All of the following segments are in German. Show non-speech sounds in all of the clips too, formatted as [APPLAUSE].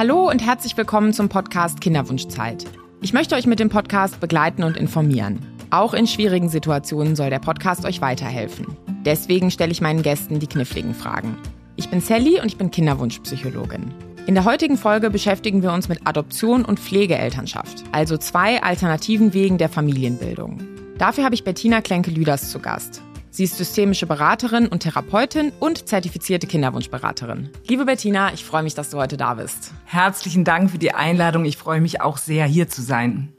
Hallo und herzlich willkommen zum Podcast Kinderwunschzeit. Ich möchte euch mit dem Podcast begleiten und informieren. Auch in schwierigen Situationen soll der Podcast euch weiterhelfen. Deswegen stelle ich meinen Gästen die kniffligen Fragen. Ich bin Sally und ich bin Kinderwunschpsychologin. In der heutigen Folge beschäftigen wir uns mit Adoption und Pflegeelternschaft, also zwei alternativen Wegen der Familienbildung. Dafür habe ich Bettina Klenke-Lüders zu Gast. Sie ist systemische Beraterin und Therapeutin und zertifizierte Kinderwunschberaterin. Liebe Bettina, ich freue mich, dass du heute da bist. Herzlichen Dank für die Einladung. Ich freue mich auch sehr, hier zu sein.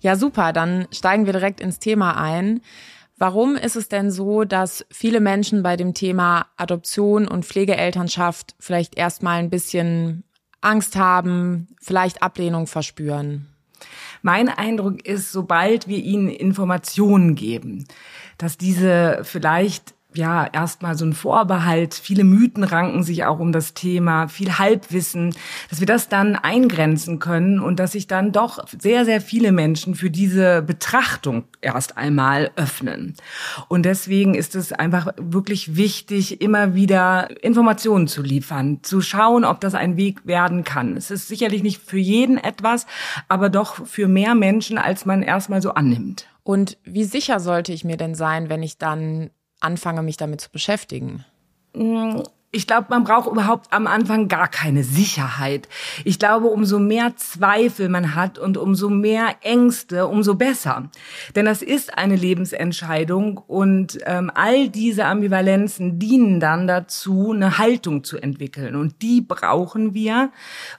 Ja, super. Dann steigen wir direkt ins Thema ein. Warum ist es denn so, dass viele Menschen bei dem Thema Adoption und Pflegeelternschaft vielleicht erstmal ein bisschen Angst haben, vielleicht Ablehnung verspüren? Mein Eindruck ist, sobald wir ihnen Informationen geben, dass diese vielleicht ja, erstmal so ein Vorbehalt. Viele Mythen ranken sich auch um das Thema, viel Halbwissen, dass wir das dann eingrenzen können und dass sich dann doch sehr, sehr viele Menschen für diese Betrachtung erst einmal öffnen. Und deswegen ist es einfach wirklich wichtig, immer wieder Informationen zu liefern, zu schauen, ob das ein Weg werden kann. Es ist sicherlich nicht für jeden etwas, aber doch für mehr Menschen, als man erstmal so annimmt. Und wie sicher sollte ich mir denn sein, wenn ich dann anfange, mich damit zu beschäftigen? Ich glaube, man braucht überhaupt am Anfang gar keine Sicherheit. Ich glaube, umso mehr Zweifel man hat und umso mehr Ängste, umso besser. Denn das ist eine Lebensentscheidung und ähm, all diese Ambivalenzen dienen dann dazu, eine Haltung zu entwickeln. Und die brauchen wir.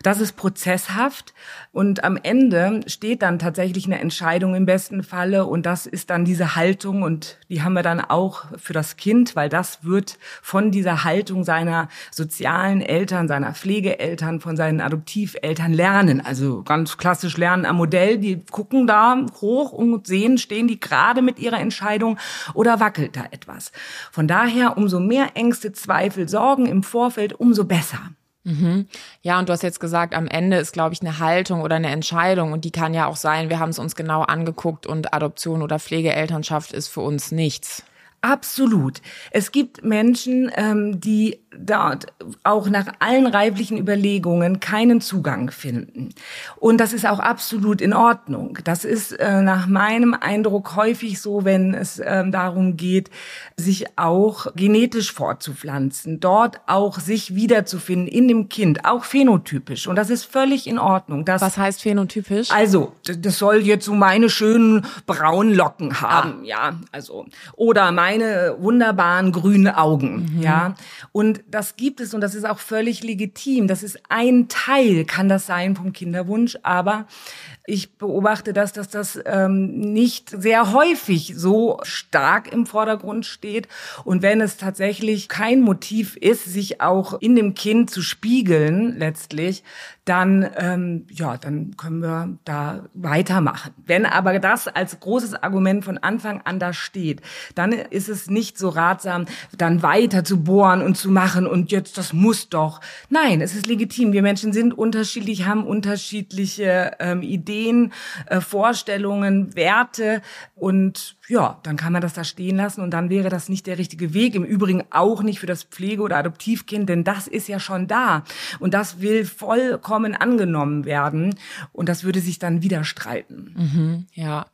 Das ist prozesshaft. Und am Ende steht dann tatsächlich eine Entscheidung im besten Falle. Und das ist dann diese Haltung. Und die haben wir dann auch für das Kind, weil das wird von dieser Haltung sein seiner sozialen Eltern, seiner Pflegeeltern, von seinen Adoptiveltern lernen. Also ganz klassisch lernen am Modell. Die gucken da hoch und sehen, stehen die gerade mit ihrer Entscheidung oder wackelt da etwas. Von daher, umso mehr Ängste, Zweifel, Sorgen im Vorfeld, umso besser. Mhm. Ja, und du hast jetzt gesagt, am Ende ist, glaube ich, eine Haltung oder eine Entscheidung und die kann ja auch sein, wir haben es uns genau angeguckt und Adoption oder Pflegeelternschaft ist für uns nichts. Absolut. Es gibt Menschen, ähm, die dort auch nach allen reiflichen Überlegungen keinen Zugang finden. Und das ist auch absolut in Ordnung. Das ist äh, nach meinem Eindruck häufig so, wenn es äh, darum geht, sich auch genetisch fortzupflanzen, dort auch sich wiederzufinden in dem Kind, auch phänotypisch. Und das ist völlig in Ordnung. Das, Was heißt phänotypisch? Also, das soll jetzt so meine schönen braunen Locken haben, ah. ja, also. Oder meine wunderbaren grünen Augen, mhm. ja. Und das gibt es und das ist auch völlig legitim. Das ist ein Teil, kann das sein vom Kinderwunsch, aber ich beobachte das, dass das ähm, nicht sehr häufig so stark im Vordergrund steht. Und wenn es tatsächlich kein Motiv ist, sich auch in dem Kind zu spiegeln, letztlich, dann ähm, ja, dann können wir da weitermachen. Wenn aber das als großes Argument von Anfang an da steht, dann ist es nicht so ratsam, dann weiter zu bohren und zu machen und jetzt das muss doch. Nein, es ist legitim. Wir Menschen sind unterschiedlich, haben unterschiedliche ähm, Ideen, äh, Vorstellungen, Werte und ja, dann kann man das da stehen lassen und dann wäre das nicht der richtige Weg. Im Übrigen auch nicht für das Pflege- oder Adoptivkind, denn das ist ja schon da und das will vollkommen angenommen werden und das würde sich dann wieder streiten. Mhm, ja.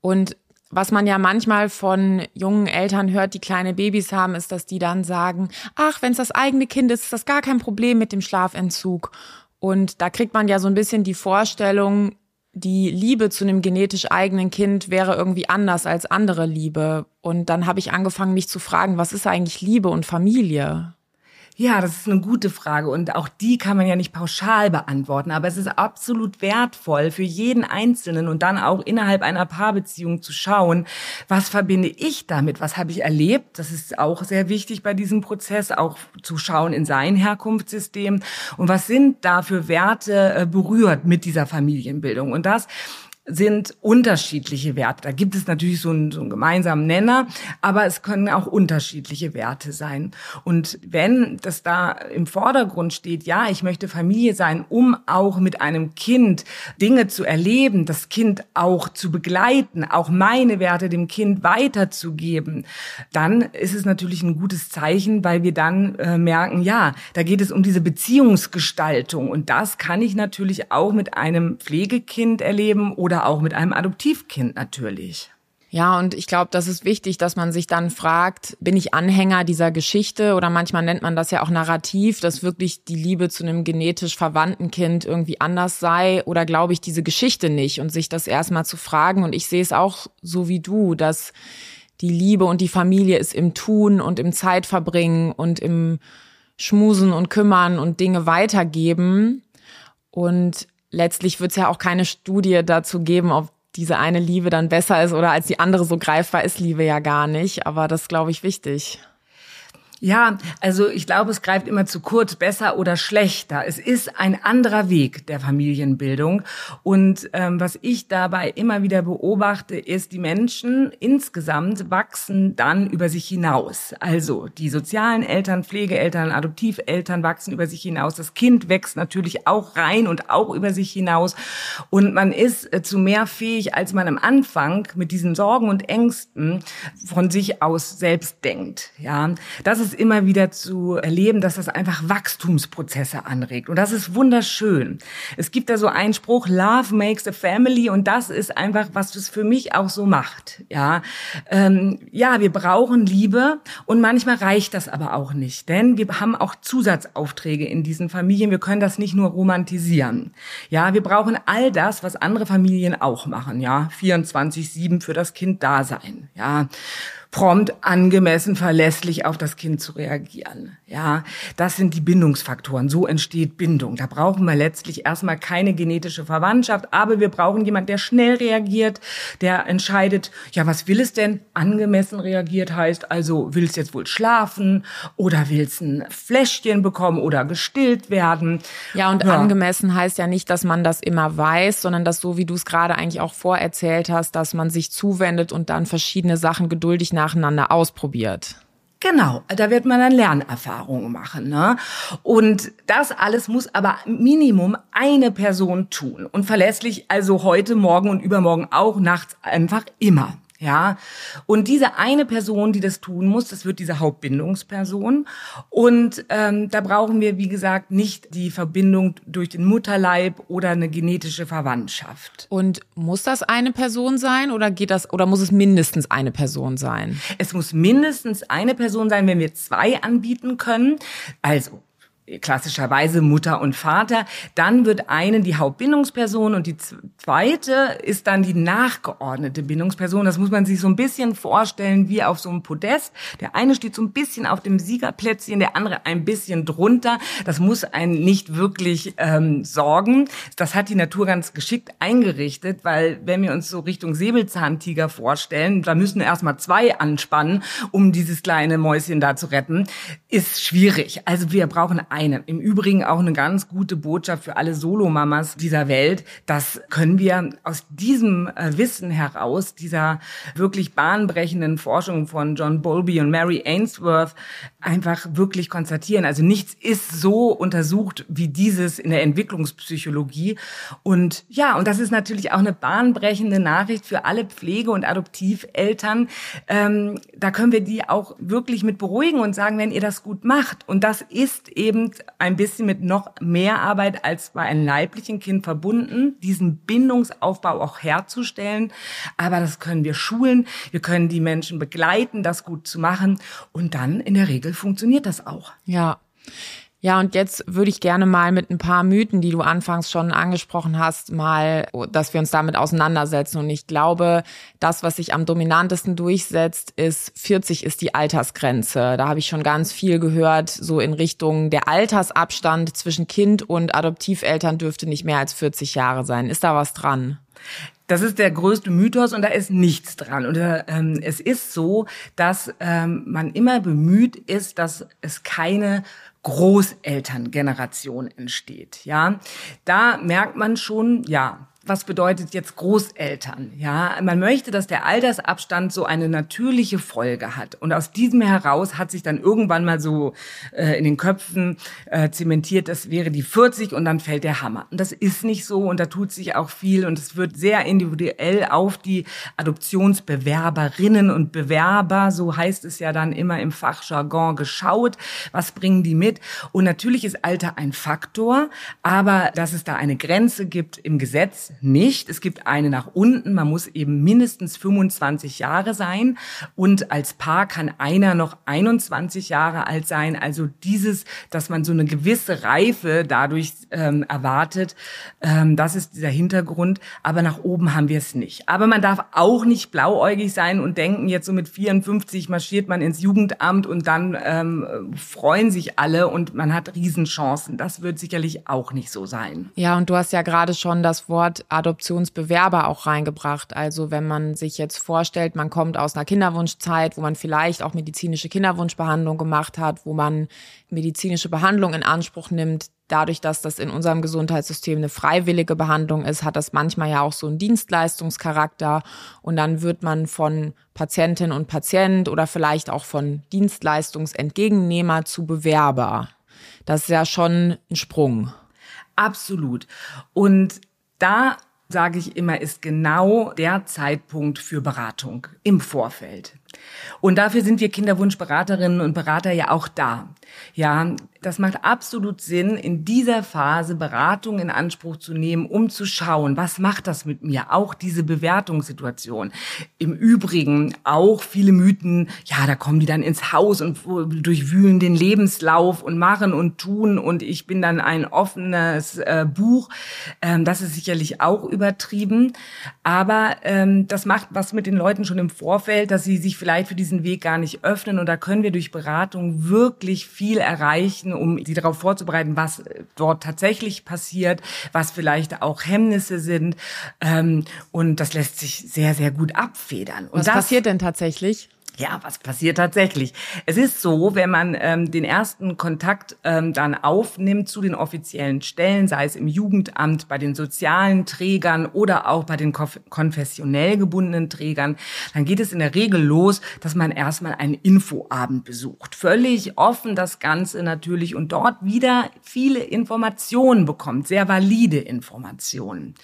Und was man ja manchmal von jungen Eltern hört, die kleine Babys haben, ist, dass die dann sagen, ach, wenn es das eigene Kind ist, ist das gar kein Problem mit dem Schlafentzug. Und da kriegt man ja so ein bisschen die Vorstellung, die Liebe zu einem genetisch eigenen Kind wäre irgendwie anders als andere Liebe. Und dann habe ich angefangen, mich zu fragen, was ist eigentlich Liebe und Familie? Ja, das ist eine gute Frage und auch die kann man ja nicht pauschal beantworten, aber es ist absolut wertvoll für jeden Einzelnen und dann auch innerhalb einer Paarbeziehung zu schauen, was verbinde ich damit, was habe ich erlebt, das ist auch sehr wichtig bei diesem Prozess, auch zu schauen in sein Herkunftssystem und was sind da für Werte äh, berührt mit dieser Familienbildung? Und das sind unterschiedliche Werte. Da gibt es natürlich so einen, so einen gemeinsamen Nenner, aber es können auch unterschiedliche Werte sein. Und wenn das da im Vordergrund steht, ja, ich möchte Familie sein, um auch mit einem Kind Dinge zu erleben, das Kind auch zu begleiten, auch meine Werte dem Kind weiterzugeben, dann ist es natürlich ein gutes Zeichen, weil wir dann äh, merken, ja, da geht es um diese Beziehungsgestaltung. Und das kann ich natürlich auch mit einem Pflegekind erleben oder oder auch mit einem Adoptivkind natürlich. Ja, und ich glaube, das ist wichtig, dass man sich dann fragt, bin ich Anhänger dieser Geschichte oder manchmal nennt man das ja auch Narrativ, dass wirklich die Liebe zu einem genetisch verwandten Kind irgendwie anders sei oder glaube ich diese Geschichte nicht und sich das erstmal zu fragen. Und ich sehe es auch so wie du, dass die Liebe und die Familie ist im Tun und im Zeitverbringen und im Schmusen und Kümmern und Dinge weitergeben. Und letztlich wird es ja auch keine Studie dazu geben, ob diese eine Liebe dann besser ist oder als die andere so greifbar ist Liebe ja gar nicht. Aber das glaube ich wichtig. Ja, also ich glaube, es greift immer zu kurz, besser oder schlechter. Es ist ein anderer Weg der Familienbildung. Und ähm, was ich dabei immer wieder beobachte, ist, die Menschen insgesamt wachsen dann über sich hinaus. Also die sozialen Eltern, Pflegeeltern, Adoptiveltern wachsen über sich hinaus. Das Kind wächst natürlich auch rein und auch über sich hinaus. Und man ist äh, zu mehr fähig, als man am Anfang mit diesen Sorgen und Ängsten von sich aus selbst denkt. Ja, das ist immer wieder zu erleben, dass das einfach Wachstumsprozesse anregt. Und das ist wunderschön. Es gibt da so einen Spruch, Love makes a family. Und das ist einfach, was es für mich auch so macht. Ja, ähm, ja, wir brauchen Liebe. Und manchmal reicht das aber auch nicht. Denn wir haben auch Zusatzaufträge in diesen Familien. Wir können das nicht nur romantisieren. Ja, wir brauchen all das, was andere Familien auch machen. Ja, 24-7 für das Kind da sein. Ja, prompt, angemessen, verlässlich auf das Kind zu reagieren. Ja, das sind die Bindungsfaktoren. So entsteht Bindung. Da brauchen wir letztlich erstmal keine genetische Verwandtschaft, aber wir brauchen jemand, der schnell reagiert, der entscheidet, ja, was will es denn? Angemessen reagiert heißt also, will es jetzt wohl schlafen oder will es ein Fläschchen bekommen oder gestillt werden? Ja, und ja. angemessen heißt ja nicht, dass man das immer weiß, sondern dass so wie du es gerade eigentlich auch vorerzählt hast, dass man sich zuwendet und dann verschiedene Sachen geduldig nach nacheinander ausprobiert. Genau, da wird man dann Lernerfahrungen machen. Ne? Und das alles muss aber Minimum eine Person tun. Und verlässlich also heute, morgen und übermorgen auch, nachts einfach immer. Ja, und diese eine Person, die das tun muss, das wird diese Hauptbindungsperson. Und ähm, da brauchen wir, wie gesagt, nicht die Verbindung durch den Mutterleib oder eine genetische Verwandtschaft. Und muss das eine Person sein oder geht das oder muss es mindestens eine Person sein? Es muss mindestens eine Person sein, wenn wir zwei anbieten können. Also klassischerweise Mutter und Vater. Dann wird eine die Hauptbindungsperson und die zweite ist dann die nachgeordnete Bindungsperson. Das muss man sich so ein bisschen vorstellen wie auf so einem Podest. Der eine steht so ein bisschen auf dem Siegerplätzchen, der andere ein bisschen drunter. Das muss einen nicht wirklich ähm, sorgen. Das hat die Natur ganz geschickt eingerichtet, weil wenn wir uns so Richtung Säbelzahntiger vorstellen, da müssen erstmal zwei anspannen, um dieses kleine Mäuschen da zu retten, ist schwierig. Also wir brauchen eine. Im Übrigen auch eine ganz gute Botschaft für alle Solomamas dieser Welt. Das können wir aus diesem äh, Wissen heraus, dieser wirklich bahnbrechenden Forschung von John Bowlby und Mary Ainsworth einfach wirklich konstatieren. Also nichts ist so untersucht wie dieses in der Entwicklungspsychologie. Und ja, und das ist natürlich auch eine bahnbrechende Nachricht für alle Pflege- und Adoptiveltern. Ähm, da können wir die auch wirklich mit beruhigen und sagen, wenn ihr das gut macht. Und das ist eben ein bisschen mit noch mehr Arbeit als bei einem leiblichen Kind verbunden, diesen Bindungsaufbau auch herzustellen. Aber das können wir schulen. Wir können die Menschen begleiten, das gut zu machen. Und dann in der Regel funktioniert das auch. Ja. Ja, und jetzt würde ich gerne mal mit ein paar Mythen, die du anfangs schon angesprochen hast, mal, dass wir uns damit auseinandersetzen. Und ich glaube, das, was sich am dominantesten durchsetzt, ist 40 ist die Altersgrenze. Da habe ich schon ganz viel gehört, so in Richtung der Altersabstand zwischen Kind und Adoptiveltern dürfte nicht mehr als 40 Jahre sein. Ist da was dran? Das ist der größte Mythos und da ist nichts dran. Und äh, ähm, es ist so, dass ähm, man immer bemüht ist, dass es keine Großelterngeneration entsteht. Ja, da merkt man schon, ja, was bedeutet jetzt Großeltern? Ja, man möchte, dass der Altersabstand so eine natürliche Folge hat. Und aus diesem heraus hat sich dann irgendwann mal so äh, in den Köpfen äh, zementiert, das wäre die 40 und dann fällt der Hammer. Und das ist nicht so und da tut sich auch viel und es wird sehr individuell auf die Adoptionsbewerberinnen und Bewerber, so heißt es ja dann immer im Fachjargon, geschaut. Was bringen die mit? Und natürlich ist Alter ein Faktor, aber dass es da eine Grenze gibt im Gesetz, nicht. Es gibt eine nach unten. Man muss eben mindestens 25 Jahre sein und als Paar kann einer noch 21 Jahre alt sein. Also dieses, dass man so eine gewisse Reife dadurch ähm, erwartet, ähm, das ist dieser Hintergrund. Aber nach oben haben wir es nicht. Aber man darf auch nicht blauäugig sein und denken, jetzt so mit 54 marschiert man ins Jugendamt und dann ähm, freuen sich alle und man hat Riesenchancen. Das wird sicherlich auch nicht so sein. Ja, und du hast ja gerade schon das Wort Adoptionsbewerber auch reingebracht. Also wenn man sich jetzt vorstellt, man kommt aus einer Kinderwunschzeit, wo man vielleicht auch medizinische Kinderwunschbehandlung gemacht hat, wo man medizinische Behandlung in Anspruch nimmt, dadurch, dass das in unserem Gesundheitssystem eine freiwillige Behandlung ist, hat das manchmal ja auch so einen Dienstleistungscharakter und dann wird man von Patientin und Patient oder vielleicht auch von Dienstleistungsentgegennehmer zu Bewerber. Das ist ja schon ein Sprung. Absolut. Und da sage ich immer, ist genau der Zeitpunkt für Beratung im Vorfeld. Und dafür sind wir Kinderwunschberaterinnen und Berater ja auch da. Ja, das macht absolut Sinn, in dieser Phase Beratung in Anspruch zu nehmen, um zu schauen, was macht das mit mir? Auch diese Bewertungssituation. Im Übrigen auch viele Mythen, ja, da kommen die dann ins Haus und durchwühlen den Lebenslauf und machen und tun und ich bin dann ein offenes äh, Buch. Ähm, das ist sicherlich auch übertrieben, aber ähm, das macht was mit den Leuten schon im Vorfeld, dass sie sich vielleicht für diesen Weg gar nicht öffnen und da können wir durch Beratung wirklich viel erreichen um sie darauf vorzubereiten, was dort tatsächlich passiert, was vielleicht auch Hemmnisse sind. Ähm, und das lässt sich sehr, sehr gut abfedern. Und was das, passiert denn tatsächlich? Ja, was passiert tatsächlich? Es ist so, wenn man ähm, den ersten Kontakt ähm, dann aufnimmt zu den offiziellen Stellen, sei es im Jugendamt, bei den sozialen Trägern oder auch bei den konfessionell gebundenen Trägern, dann geht es in der Regel los, dass man erstmal einen Infoabend besucht. Völlig offen das Ganze natürlich und dort wieder viele Informationen bekommt, sehr valide Informationen.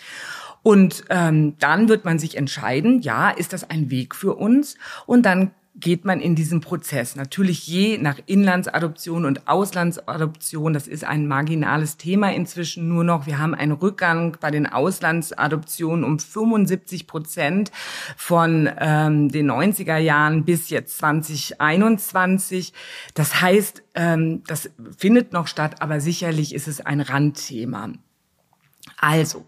Und ähm, dann wird man sich entscheiden, ja, ist das ein Weg für uns? Und dann geht man in diesen Prozess. Natürlich je nach Inlandsadoption und Auslandsadoption, das ist ein marginales Thema inzwischen nur noch. Wir haben einen Rückgang bei den Auslandsadoptionen um 75 Prozent von ähm, den 90er Jahren bis jetzt 2021. Das heißt, ähm, das findet noch statt, aber sicherlich ist es ein Randthema. Also,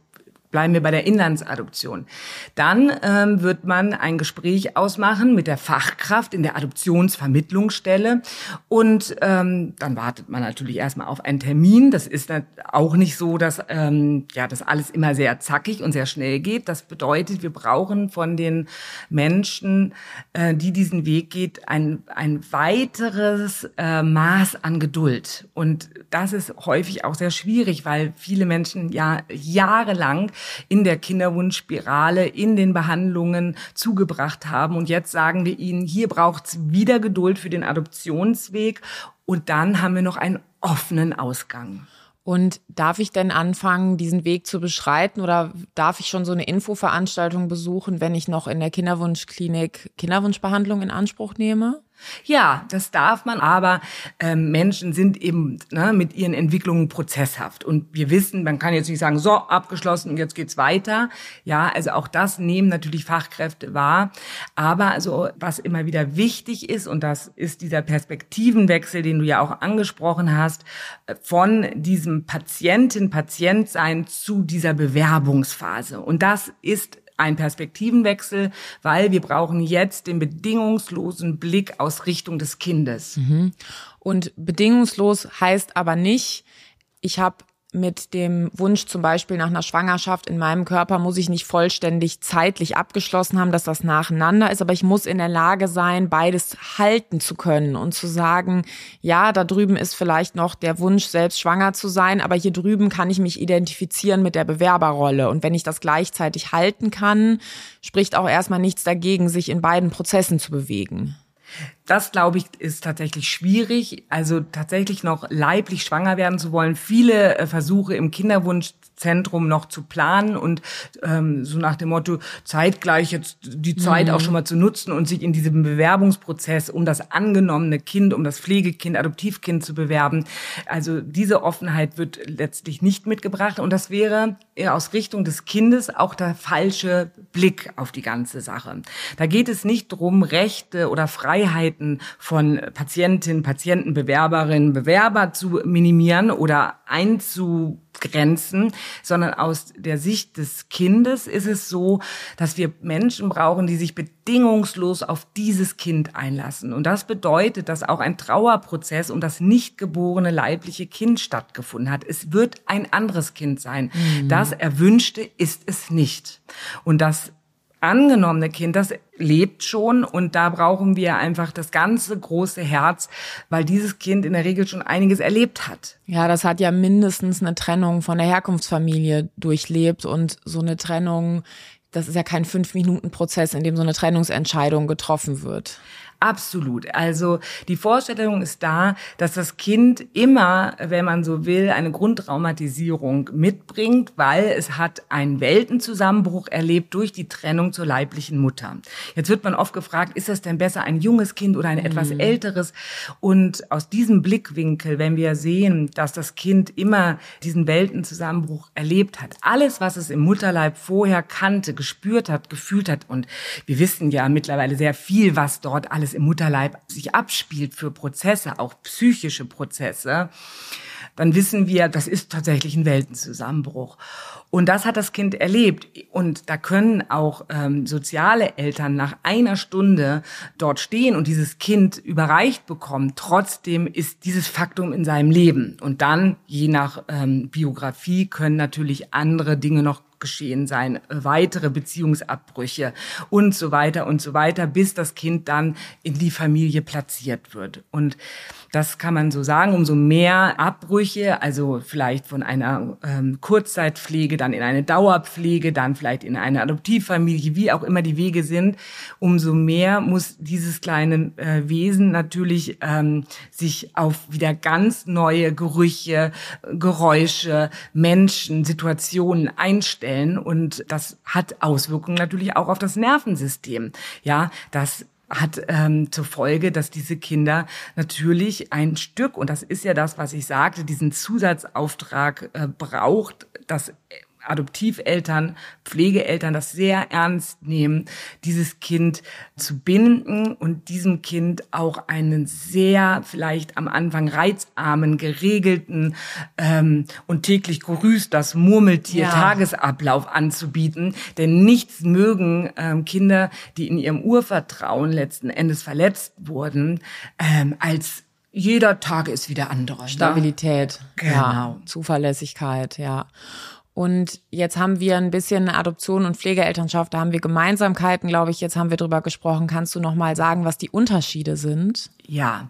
Bleiben wir bei der Inlandsadoption. Dann ähm, wird man ein Gespräch ausmachen mit der Fachkraft in der Adoptionsvermittlungsstelle und ähm, dann wartet man natürlich erstmal auf einen Termin. Das ist auch nicht so, dass ähm, ja das alles immer sehr zackig und sehr schnell geht. Das bedeutet, wir brauchen von den Menschen, äh, die diesen Weg geht, ein ein weiteres äh, Maß an Geduld und das ist häufig auch sehr schwierig, weil viele Menschen ja jahrelang in der Kinderwunschspirale, in den Behandlungen zugebracht haben. Und jetzt sagen wir ihnen, hier braucht's wieder Geduld für den Adoptionsweg. Und dann haben wir noch einen offenen Ausgang. Und darf ich denn anfangen, diesen Weg zu beschreiten oder darf ich schon so eine Infoveranstaltung besuchen, wenn ich noch in der Kinderwunschklinik Kinderwunschbehandlung in Anspruch nehme? Ja, das darf man, aber ähm, Menschen sind eben ne, mit ihren Entwicklungen prozesshaft. Und wir wissen, man kann jetzt nicht sagen, so, abgeschlossen und jetzt geht's weiter. Ja, also auch das nehmen natürlich Fachkräfte wahr. Aber also, was immer wieder wichtig ist, und das ist dieser Perspektivenwechsel, den du ja auch angesprochen hast, äh, von diesem Patientin-Patient-Sein zu dieser Bewerbungsphase. Und das ist ein Perspektivenwechsel, weil wir brauchen jetzt den bedingungslosen Blick aus Richtung des Kindes. Mhm. Und bedingungslos heißt aber nicht, ich habe mit dem Wunsch zum Beispiel nach einer Schwangerschaft in meinem Körper muss ich nicht vollständig zeitlich abgeschlossen haben, dass das nacheinander ist, aber ich muss in der Lage sein, beides halten zu können und zu sagen, ja, da drüben ist vielleicht noch der Wunsch, selbst schwanger zu sein, aber hier drüben kann ich mich identifizieren mit der Bewerberrolle. Und wenn ich das gleichzeitig halten kann, spricht auch erstmal nichts dagegen, sich in beiden Prozessen zu bewegen. Das, glaube ich, ist tatsächlich schwierig. Also tatsächlich noch leiblich schwanger werden zu wollen. Viele äh, Versuche im Kinderwunsch Zentrum noch zu planen und ähm, so nach dem Motto zeitgleich jetzt die Zeit mhm. auch schon mal zu nutzen und sich in diesem Bewerbungsprozess um das angenommene Kind, um das Pflegekind, Adoptivkind zu bewerben. Also diese Offenheit wird letztlich nicht mitgebracht und das wäre aus Richtung des Kindes auch der falsche Blick auf die ganze Sache. Da geht es nicht drum, Rechte oder Freiheiten von Patientinnen, Patienten, Bewerberinnen, Bewerber zu minimieren oder einzu Grenzen, sondern aus der Sicht des Kindes ist es so, dass wir Menschen brauchen, die sich bedingungslos auf dieses Kind einlassen. Und das bedeutet, dass auch ein Trauerprozess um das nicht geborene leibliche Kind stattgefunden hat. Es wird ein anderes Kind sein. Mhm. Das Erwünschte ist es nicht. Und das angenommene Kind, das lebt schon und da brauchen wir einfach das ganze große Herz, weil dieses Kind in der Regel schon einiges erlebt hat. Ja, das hat ja mindestens eine Trennung von der Herkunftsfamilie durchlebt und so eine Trennung, das ist ja kein Fünf-Minuten-Prozess, in dem so eine Trennungsentscheidung getroffen wird. Absolut. Also die Vorstellung ist da, dass das Kind immer, wenn man so will, eine Grundtraumatisierung mitbringt, weil es hat einen Weltenzusammenbruch erlebt durch die Trennung zur leiblichen Mutter. Jetzt wird man oft gefragt, ist das denn besser ein junges Kind oder ein mhm. etwas älteres? Und aus diesem Blickwinkel, wenn wir sehen, dass das Kind immer diesen Weltenzusammenbruch erlebt hat, alles, was es im Mutterleib vorher kannte, gespürt hat, gefühlt hat, und wir wissen ja mittlerweile sehr viel, was dort alles alles im Mutterleib sich abspielt für Prozesse, auch psychische Prozesse, dann wissen wir, das ist tatsächlich ein Weltenzusammenbruch. Und das hat das Kind erlebt. Und da können auch ähm, soziale Eltern nach einer Stunde dort stehen und dieses Kind überreicht bekommen. Trotzdem ist dieses Faktum in seinem Leben. Und dann, je nach ähm, Biografie, können natürlich andere Dinge noch geschehen sein, weitere Beziehungsabbrüche und so weiter und so weiter, bis das Kind dann in die Familie platziert wird. Und das kann man so sagen, umso mehr Abbrüche, also vielleicht von einer ähm, Kurzzeitpflege, dann in eine Dauerpflege, dann vielleicht in eine Adoptivfamilie, wie auch immer die Wege sind, umso mehr muss dieses kleine äh, Wesen natürlich ähm, sich auf wieder ganz neue Gerüche, Geräusche, Menschen, Situationen einstellen. Und das hat Auswirkungen natürlich auch auf das Nervensystem. Ja, das hat ähm, zur Folge, dass diese Kinder natürlich ein Stück, und das ist ja das, was ich sagte, diesen Zusatzauftrag äh, braucht, dass Adoptiveltern, Pflegeeltern das sehr ernst nehmen, dieses Kind zu binden und diesem Kind auch einen sehr vielleicht am Anfang reizarmen, geregelten ähm, und täglich grüßt das Murmeltier ja. Tagesablauf anzubieten. Denn nichts mögen ähm, Kinder, die in ihrem Urvertrauen letzten Endes verletzt wurden, ähm, als jeder Tag ist wieder andere. Ne? Stabilität, ne? genau. ja, Zuverlässigkeit, ja. Und jetzt haben wir ein bisschen Adoption und Pflegeelternschaft, da haben wir Gemeinsamkeiten, glaube ich. Jetzt haben wir drüber gesprochen. Kannst du noch mal sagen, was die Unterschiede sind? Ja,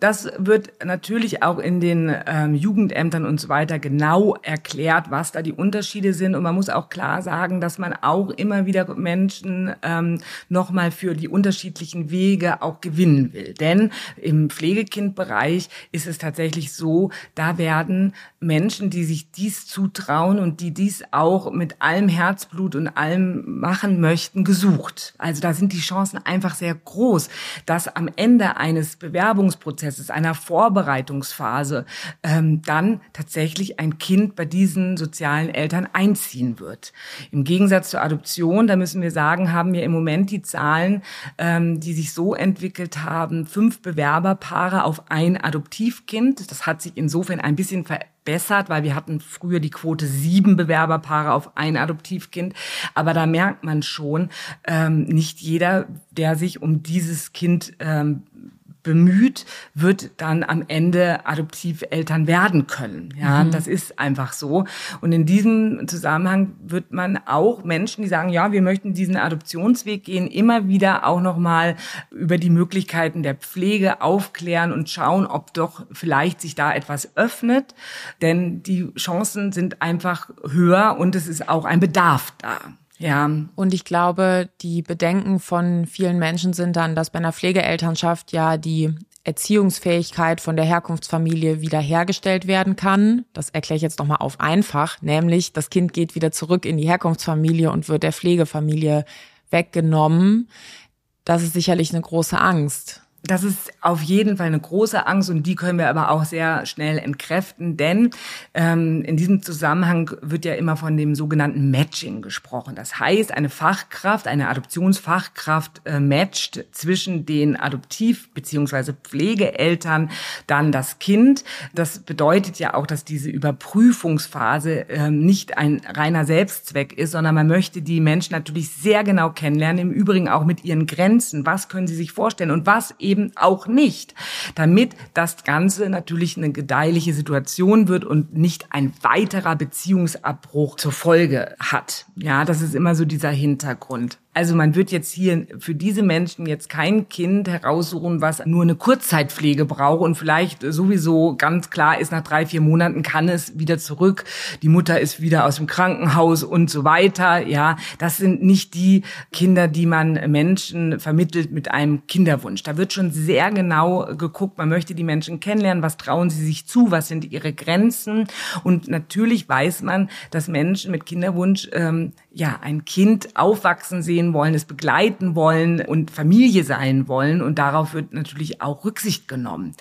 das wird natürlich auch in den ähm, Jugendämtern und so weiter genau erklärt, was da die Unterschiede sind. Und man muss auch klar sagen, dass man auch immer wieder Menschen ähm, nochmal für die unterschiedlichen Wege auch gewinnen will. Denn im Pflegekindbereich ist es tatsächlich so, da werden Menschen, die sich dies zutrauen und die dies auch mit allem Herzblut und allem machen möchten, gesucht. Also da sind die Chancen einfach sehr groß, dass am Ende eines Bewerbungsprozesses, einer Vorbereitungsphase, ähm, dann tatsächlich ein Kind bei diesen sozialen Eltern einziehen wird. Im Gegensatz zur Adoption, da müssen wir sagen, haben wir im Moment die Zahlen, ähm, die sich so entwickelt haben, fünf Bewerberpaare auf ein Adoptivkind. Das hat sich insofern ein bisschen verbessert, weil wir hatten früher die Quote sieben Bewerberpaare auf ein Adoptivkind. Aber da merkt man schon, ähm, nicht jeder, der sich um dieses Kind ähm, bemüht, wird dann am Ende Adoptiveltern werden können. Ja, mhm. das ist einfach so. Und in diesem Zusammenhang wird man auch Menschen, die sagen, ja, wir möchten diesen Adoptionsweg gehen, immer wieder auch nochmal über die Möglichkeiten der Pflege aufklären und schauen, ob doch vielleicht sich da etwas öffnet. Denn die Chancen sind einfach höher und es ist auch ein Bedarf da. Ja. Und ich glaube, die Bedenken von vielen Menschen sind dann, dass bei einer Pflegeelternschaft ja die Erziehungsfähigkeit von der Herkunftsfamilie wiederhergestellt werden kann. Das erkläre ich jetzt nochmal auf einfach, nämlich das Kind geht wieder zurück in die Herkunftsfamilie und wird der Pflegefamilie weggenommen. Das ist sicherlich eine große Angst. Das ist auf jeden Fall eine große Angst und die können wir aber auch sehr schnell entkräften, denn ähm, in diesem Zusammenhang wird ja immer von dem sogenannten Matching gesprochen. Das heißt, eine Fachkraft, eine Adoptionsfachkraft äh, matcht zwischen den Adoptiv- bzw. Pflegeeltern dann das Kind. Das bedeutet ja auch, dass diese Überprüfungsphase äh, nicht ein reiner Selbstzweck ist, sondern man möchte die Menschen natürlich sehr genau kennenlernen, im Übrigen auch mit ihren Grenzen. Was können sie sich vorstellen und was eben eben auch nicht, damit das Ganze natürlich eine gedeihliche Situation wird und nicht ein weiterer Beziehungsabbruch zur Folge hat. Ja, das ist immer so dieser Hintergrund. Also man wird jetzt hier für diese Menschen jetzt kein Kind heraussuchen, was nur eine Kurzzeitpflege braucht und vielleicht sowieso ganz klar ist, nach drei, vier Monaten kann es wieder zurück. Die Mutter ist wieder aus dem Krankenhaus und so weiter. Ja, das sind nicht die Kinder, die man Menschen vermittelt mit einem Kinderwunsch. Da wird schon sehr genau geguckt. Man möchte die Menschen kennenlernen. Was trauen sie sich zu? Was sind ihre Grenzen? Und natürlich weiß man, dass Menschen mit Kinderwunsch ähm, ja ein Kind aufwachsen sehen wollen, es begleiten wollen und Familie sein wollen. Und darauf wird natürlich auch Rücksicht genommen.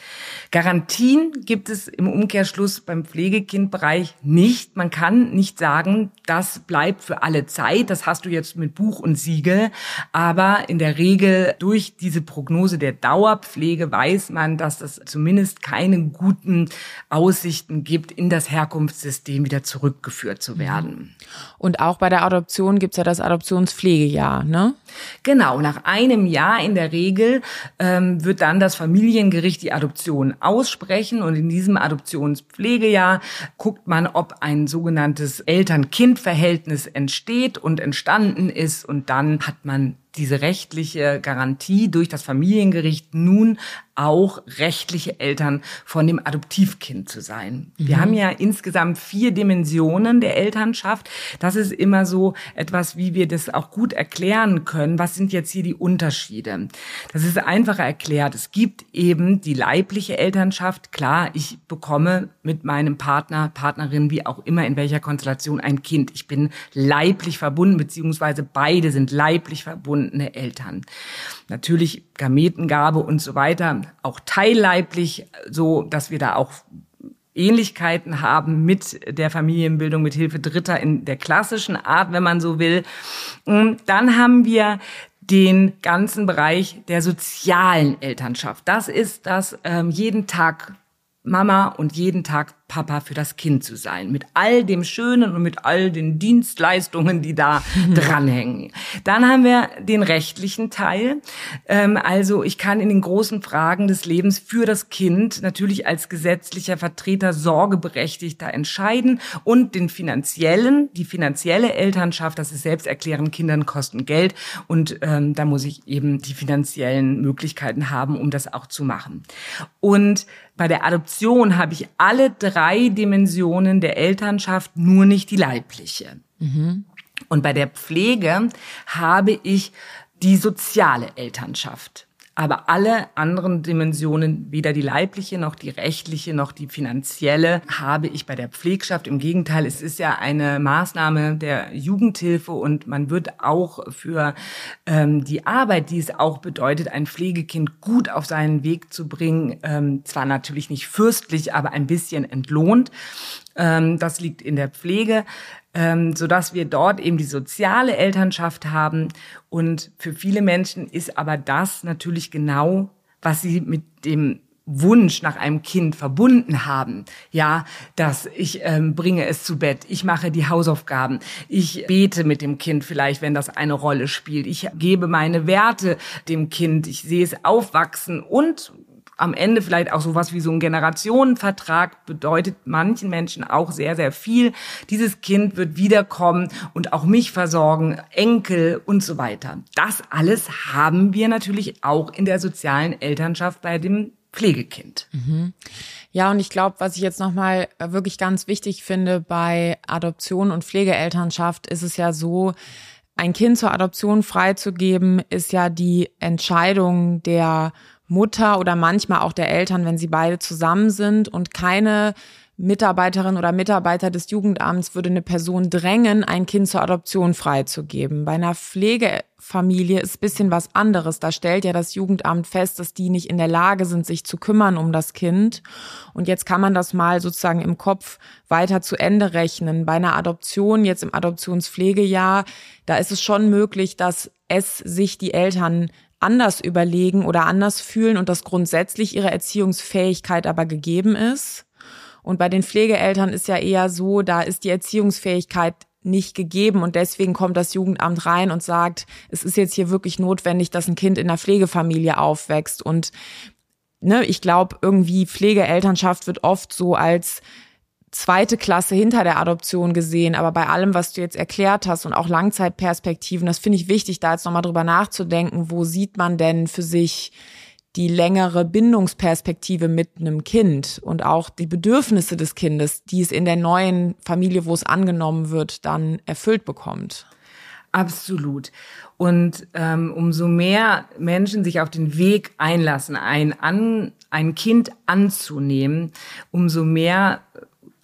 Garantien gibt es im Umkehrschluss beim Pflegekindbereich nicht. Man kann nicht sagen, das bleibt für alle Zeit. Das hast du jetzt mit Buch und Siegel. Aber in der Regel durch diese Prognose der Dauerpflege weiß man, dass es zumindest keine guten Aussichten gibt, in das Herkunftssystem wieder zurückgeführt zu werden. Und auch bei der Adoption gibt es ja das Adoptionspflegejahr. Jahr, ne? Genau, nach einem Jahr in der Regel ähm, wird dann das Familiengericht die Adoption aussprechen und in diesem Adoptionspflegejahr guckt man, ob ein sogenanntes Eltern-Kind-Verhältnis entsteht und entstanden ist und dann hat man diese rechtliche Garantie durch das Familiengericht nun auch rechtliche Eltern von dem Adoptivkind zu sein. Mhm. Wir haben ja insgesamt vier Dimensionen der Elternschaft. Das ist immer so etwas, wie wir das auch gut erklären können. Was sind jetzt hier die Unterschiede? Das ist einfacher erklärt. Es gibt eben die leibliche Elternschaft. Klar, ich bekomme mit meinem Partner, Partnerin, wie auch immer, in welcher Konstellation ein Kind. Ich bin leiblich verbunden, beziehungsweise beide sind leiblich verbundene Eltern. Natürlich Gametengabe und so weiter, auch teilleiblich, so dass wir da auch Ähnlichkeiten haben mit der Familienbildung mit Hilfe Dritter in der klassischen Art, wenn man so will. Dann haben wir den ganzen Bereich der sozialen Elternschaft. Das ist das ähm, jeden Tag Mama und jeden Tag Papa für das Kind zu sein. Mit all dem Schönen und mit all den Dienstleistungen, die da [LAUGHS] dranhängen. Dann haben wir den rechtlichen Teil. Ähm, also ich kann in den großen Fragen des Lebens für das Kind natürlich als gesetzlicher Vertreter Sorgeberechtigter entscheiden und den finanziellen, die finanzielle Elternschaft, das ist selbsterklärend, Kindern kosten Geld und ähm, da muss ich eben die finanziellen Möglichkeiten haben, um das auch zu machen. Und bei der Adoption habe ich alle drei Dimensionen der Elternschaft, nur nicht die leibliche. Mhm. Und bei der Pflege habe ich die soziale Elternschaft. Aber alle anderen Dimensionen, weder die leibliche noch die rechtliche noch die finanzielle, habe ich bei der Pflegschaft. Im Gegenteil, es ist ja eine Maßnahme der Jugendhilfe und man wird auch für ähm, die Arbeit, die es auch bedeutet, ein Pflegekind gut auf seinen Weg zu bringen, ähm, zwar natürlich nicht fürstlich, aber ein bisschen entlohnt. Ähm, das liegt in der Pflege ähm, so dass wir dort eben die soziale Elternschaft haben. Und für viele Menschen ist aber das natürlich genau, was sie mit dem Wunsch nach einem Kind verbunden haben. Ja, dass ich ähm, bringe es zu Bett, ich mache die Hausaufgaben, ich bete mit dem Kind vielleicht, wenn das eine Rolle spielt, ich gebe meine Werte dem Kind, ich sehe es aufwachsen und am Ende vielleicht auch sowas wie so ein Generationenvertrag bedeutet manchen Menschen auch sehr, sehr viel. Dieses Kind wird wiederkommen und auch mich versorgen, Enkel und so weiter. Das alles haben wir natürlich auch in der sozialen Elternschaft bei dem Pflegekind. Mhm. Ja, und ich glaube, was ich jetzt nochmal wirklich ganz wichtig finde bei Adoption und Pflegeelternschaft, ist es ja so, ein Kind zur Adoption freizugeben, ist ja die Entscheidung der Mutter oder manchmal auch der Eltern, wenn sie beide zusammen sind und keine Mitarbeiterin oder Mitarbeiter des Jugendamts würde eine Person drängen, ein Kind zur Adoption freizugeben. Bei einer Pflegefamilie ist bisschen was anderes. Da stellt ja das Jugendamt fest, dass die nicht in der Lage sind, sich zu kümmern um das Kind. Und jetzt kann man das mal sozusagen im Kopf weiter zu Ende rechnen. Bei einer Adoption, jetzt im Adoptionspflegejahr, da ist es schon möglich, dass es sich die Eltern anders überlegen oder anders fühlen und dass grundsätzlich ihre Erziehungsfähigkeit aber gegeben ist. Und bei den Pflegeeltern ist ja eher so, da ist die Erziehungsfähigkeit nicht gegeben und deswegen kommt das Jugendamt rein und sagt, es ist jetzt hier wirklich notwendig, dass ein Kind in einer Pflegefamilie aufwächst und ne, ich glaube irgendwie Pflegeelternschaft wird oft so als zweite Klasse hinter der Adoption gesehen, aber bei allem, was du jetzt erklärt hast und auch Langzeitperspektiven, das finde ich wichtig, da jetzt nochmal drüber nachzudenken, wo sieht man denn für sich die längere Bindungsperspektive mit einem Kind und auch die Bedürfnisse des Kindes, die es in der neuen Familie, wo es angenommen wird, dann erfüllt bekommt. Absolut. Und ähm, umso mehr Menschen sich auf den Weg einlassen, ein, an, ein Kind anzunehmen, umso mehr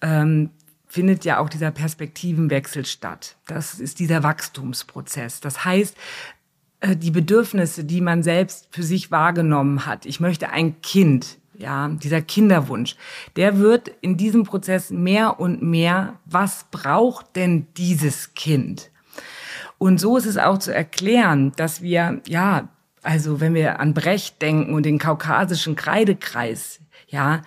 ähm, findet ja auch dieser Perspektivenwechsel statt. Das ist dieser Wachstumsprozess. Das heißt, äh, die Bedürfnisse, die man selbst für sich wahrgenommen hat. Ich möchte ein Kind, ja, dieser Kinderwunsch, der wird in diesem Prozess mehr und mehr, was braucht denn dieses Kind? Und so ist es auch zu erklären, dass wir, ja, also wenn wir an Brecht denken und den kaukasischen Kreidekreis, ja,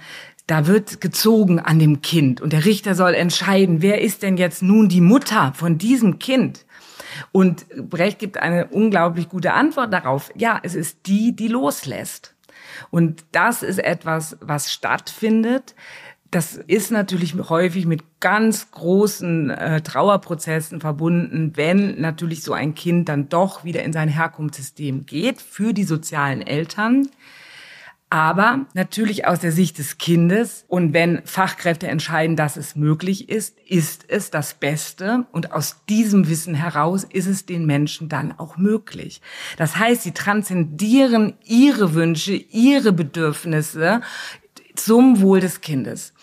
da wird gezogen an dem Kind und der Richter soll entscheiden, wer ist denn jetzt nun die Mutter von diesem Kind? Und Brecht gibt eine unglaublich gute Antwort darauf. Ja, es ist die, die loslässt. Und das ist etwas, was stattfindet. Das ist natürlich häufig mit ganz großen äh, Trauerprozessen verbunden, wenn natürlich so ein Kind dann doch wieder in sein Herkunftssystem geht für die sozialen Eltern aber natürlich aus der Sicht des Kindes. Und wenn Fachkräfte entscheiden, dass es möglich ist, ist es das Beste. Und aus diesem Wissen heraus ist es den Menschen dann auch möglich. Das heißt, sie transzendieren ihre Wünsche, ihre Bedürfnisse zum Wohl des Kindes.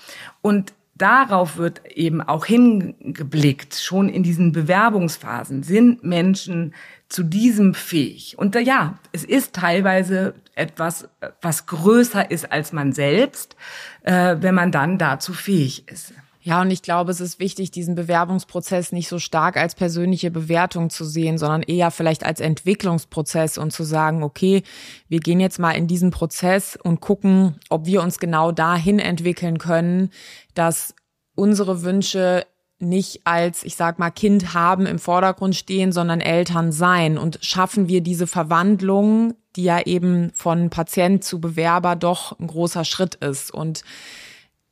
Und darauf wird eben auch hingeblickt, schon in diesen Bewerbungsphasen sind Menschen zu diesem fähig. Und äh, ja, es ist teilweise etwas, was größer ist als man selbst, äh, wenn man dann dazu fähig ist. Ja, und ich glaube, es ist wichtig, diesen Bewerbungsprozess nicht so stark als persönliche Bewertung zu sehen, sondern eher vielleicht als Entwicklungsprozess und zu sagen, okay, wir gehen jetzt mal in diesen Prozess und gucken, ob wir uns genau dahin entwickeln können, dass unsere Wünsche nicht als, ich sag mal, Kind haben im Vordergrund stehen, sondern Eltern sein. Und schaffen wir diese Verwandlung, die ja eben von Patient zu Bewerber doch ein großer Schritt ist. Und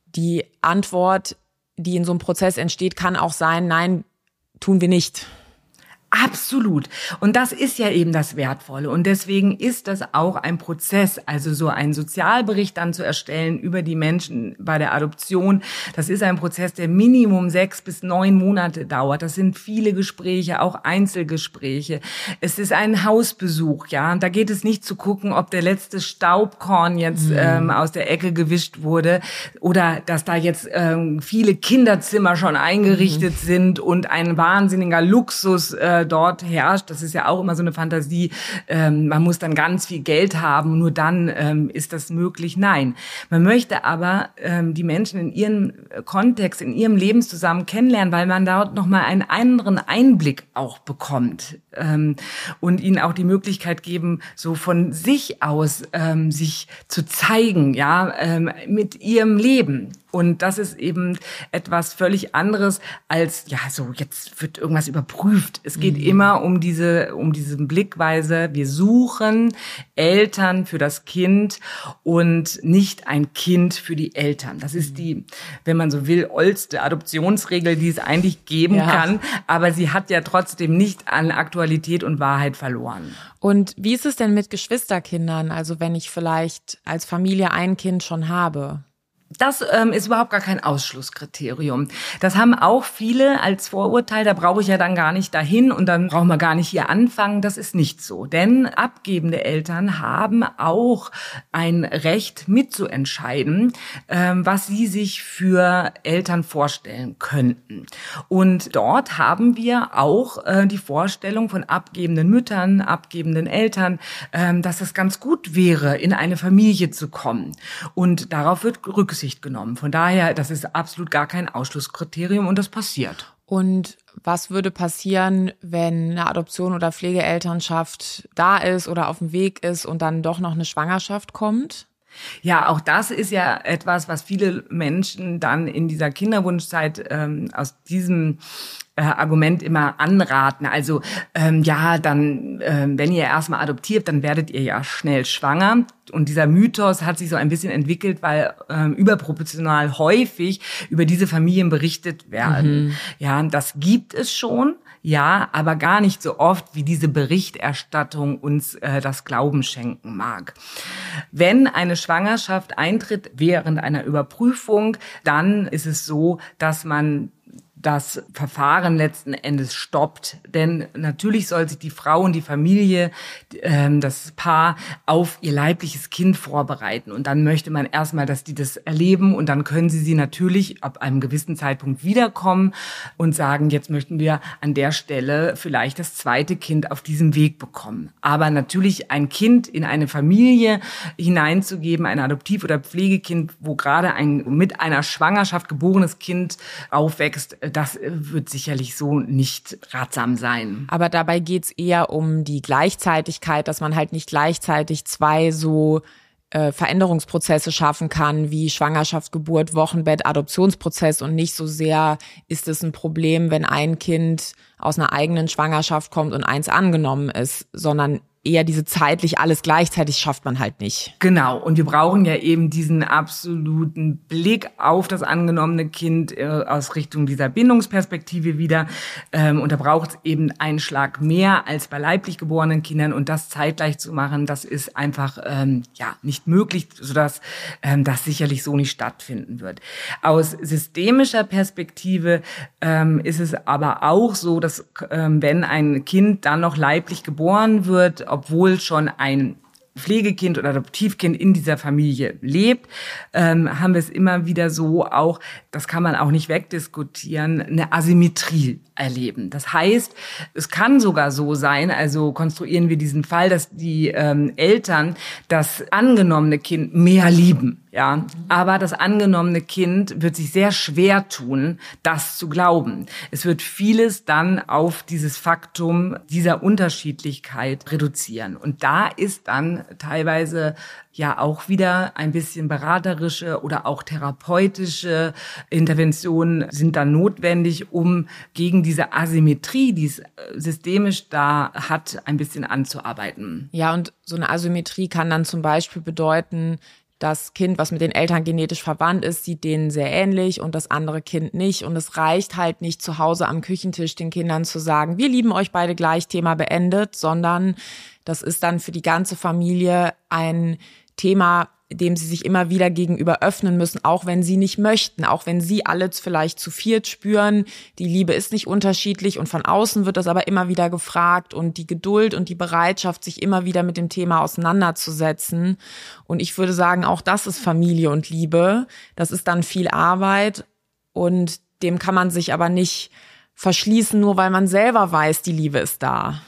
die Antwort, die in so einem Prozess entsteht, kann auch sein, nein, tun wir nicht. Absolut. Und das ist ja eben das Wertvolle. Und deswegen ist das auch ein Prozess, also so einen Sozialbericht dann zu erstellen über die Menschen bei der Adoption. Das ist ein Prozess, der Minimum sechs bis neun Monate dauert. Das sind viele Gespräche, auch Einzelgespräche. Es ist ein Hausbesuch, ja. Und da geht es nicht zu gucken, ob der letzte Staubkorn jetzt mhm. ähm, aus der Ecke gewischt wurde oder dass da jetzt ähm, viele Kinderzimmer schon eingerichtet mhm. sind und ein wahnsinniger Luxus äh, dort herrscht. Das ist ja auch immer so eine Fantasie. Ähm, man muss dann ganz viel Geld haben, nur dann ähm, ist das möglich. Nein, man möchte aber ähm, die Menschen in ihrem Kontext, in ihrem Lebenszusammen kennenlernen, weil man dort noch mal einen anderen Einblick auch bekommt ähm, und ihnen auch die Möglichkeit geben, so von sich aus ähm, sich zu zeigen, ja, ähm, mit ihrem Leben. Und das ist eben etwas völlig anderes als, ja, so jetzt wird irgendwas überprüft. Es geht mhm. immer um diese, um diese Blickweise. Wir suchen Eltern für das Kind und nicht ein Kind für die Eltern. Das ist die, wenn man so will, oldste Adoptionsregel, die es eigentlich geben ja. kann. Aber sie hat ja trotzdem nicht an Aktualität und Wahrheit verloren. Und wie ist es denn mit Geschwisterkindern? Also wenn ich vielleicht als Familie ein Kind schon habe? Das ähm, ist überhaupt gar kein Ausschlusskriterium. Das haben auch viele als Vorurteil. Da brauche ich ja dann gar nicht dahin und dann brauchen wir gar nicht hier anfangen. Das ist nicht so. Denn abgebende Eltern haben auch ein Recht mitzuentscheiden, ähm, was sie sich für Eltern vorstellen könnten. Und dort haben wir auch äh, die Vorstellung von abgebenden Müttern, abgebenden Eltern, ähm, dass es ganz gut wäre, in eine Familie zu kommen. Und darauf wird Rücksicht Rücksicht genommen. Von daher, das ist absolut gar kein Ausschlusskriterium und das passiert. Und was würde passieren, wenn eine Adoption oder Pflegeelternschaft da ist oder auf dem Weg ist und dann doch noch eine Schwangerschaft kommt? Ja, auch das ist ja etwas, was viele Menschen dann in dieser Kinderwunschzeit ähm, aus diesem äh, Argument immer anraten. Also ähm, ja, dann, äh, wenn ihr erstmal adoptiert, dann werdet ihr ja schnell schwanger. Und dieser Mythos hat sich so ein bisschen entwickelt, weil ähm, überproportional häufig über diese Familien berichtet werden. Mhm. Ja, das gibt es schon. Ja, aber gar nicht so oft, wie diese Berichterstattung uns äh, das Glauben schenken mag. Wenn eine Schwangerschaft eintritt während einer Überprüfung, dann ist es so, dass man das Verfahren letzten Endes stoppt. Denn natürlich soll sich die Frau und die Familie, ähm, das Paar auf ihr leibliches Kind vorbereiten. Und dann möchte man erstmal, dass die das erleben und dann können sie sie natürlich ab einem gewissen Zeitpunkt wiederkommen und sagen, jetzt möchten wir an der Stelle vielleicht das zweite Kind auf diesem Weg bekommen. Aber natürlich ein Kind in eine Familie hineinzugeben, ein Adoptiv- oder Pflegekind, wo gerade ein mit einer Schwangerschaft geborenes Kind aufwächst, das wird sicherlich so nicht ratsam sein. Aber dabei geht's eher um die Gleichzeitigkeit, dass man halt nicht gleichzeitig zwei so äh, Veränderungsprozesse schaffen kann, wie Schwangerschaft, Geburt, Wochenbett, Adoptionsprozess und nicht so sehr ist es ein Problem, wenn ein Kind aus einer eigenen Schwangerschaft kommt und eins angenommen ist, sondern eher diese zeitlich alles gleichzeitig schafft man halt nicht. Genau. Und wir brauchen ja eben diesen absoluten Blick auf das angenommene Kind äh, aus Richtung dieser Bindungsperspektive wieder. Ähm, und da braucht es eben einen Schlag mehr als bei leiblich geborenen Kindern. Und das zeitgleich zu machen, das ist einfach ähm, ja nicht möglich, sodass ähm, das sicherlich so nicht stattfinden wird. Aus systemischer Perspektive ähm, ist es aber auch so, dass ähm, wenn ein Kind dann noch leiblich geboren wird, obwohl schon ein Pflegekind oder Adoptivkind in dieser Familie lebt, ähm, haben wir es immer wieder so auch, das kann man auch nicht wegdiskutieren, eine Asymmetrie erleben. Das heißt, es kann sogar so sein, also konstruieren wir diesen Fall, dass die ähm, Eltern das angenommene Kind mehr lieben ja, aber das angenommene Kind wird sich sehr schwer tun, das zu glauben. Es wird vieles dann auf dieses Faktum dieser Unterschiedlichkeit reduzieren. Und da ist dann teilweise ja auch wieder ein bisschen beraterische oder auch therapeutische Interventionen sind dann notwendig, um gegen diese Asymmetrie, die es systemisch da hat, ein bisschen anzuarbeiten. Ja, und so eine Asymmetrie kann dann zum Beispiel bedeuten, das Kind, was mit den Eltern genetisch verwandt ist, sieht denen sehr ähnlich und das andere Kind nicht. Und es reicht halt nicht zu Hause am Küchentisch den Kindern zu sagen, wir lieben euch beide gleich, Thema beendet, sondern das ist dann für die ganze Familie ein Thema, dem sie sich immer wieder gegenüber öffnen müssen, auch wenn sie nicht möchten, auch wenn sie alle vielleicht zu viert spüren, die Liebe ist nicht unterschiedlich und von außen wird das aber immer wieder gefragt und die Geduld und die Bereitschaft, sich immer wieder mit dem Thema auseinanderzusetzen. Und ich würde sagen, auch das ist Familie und Liebe. Das ist dann viel Arbeit und dem kann man sich aber nicht verschließen, nur weil man selber weiß, die Liebe ist da.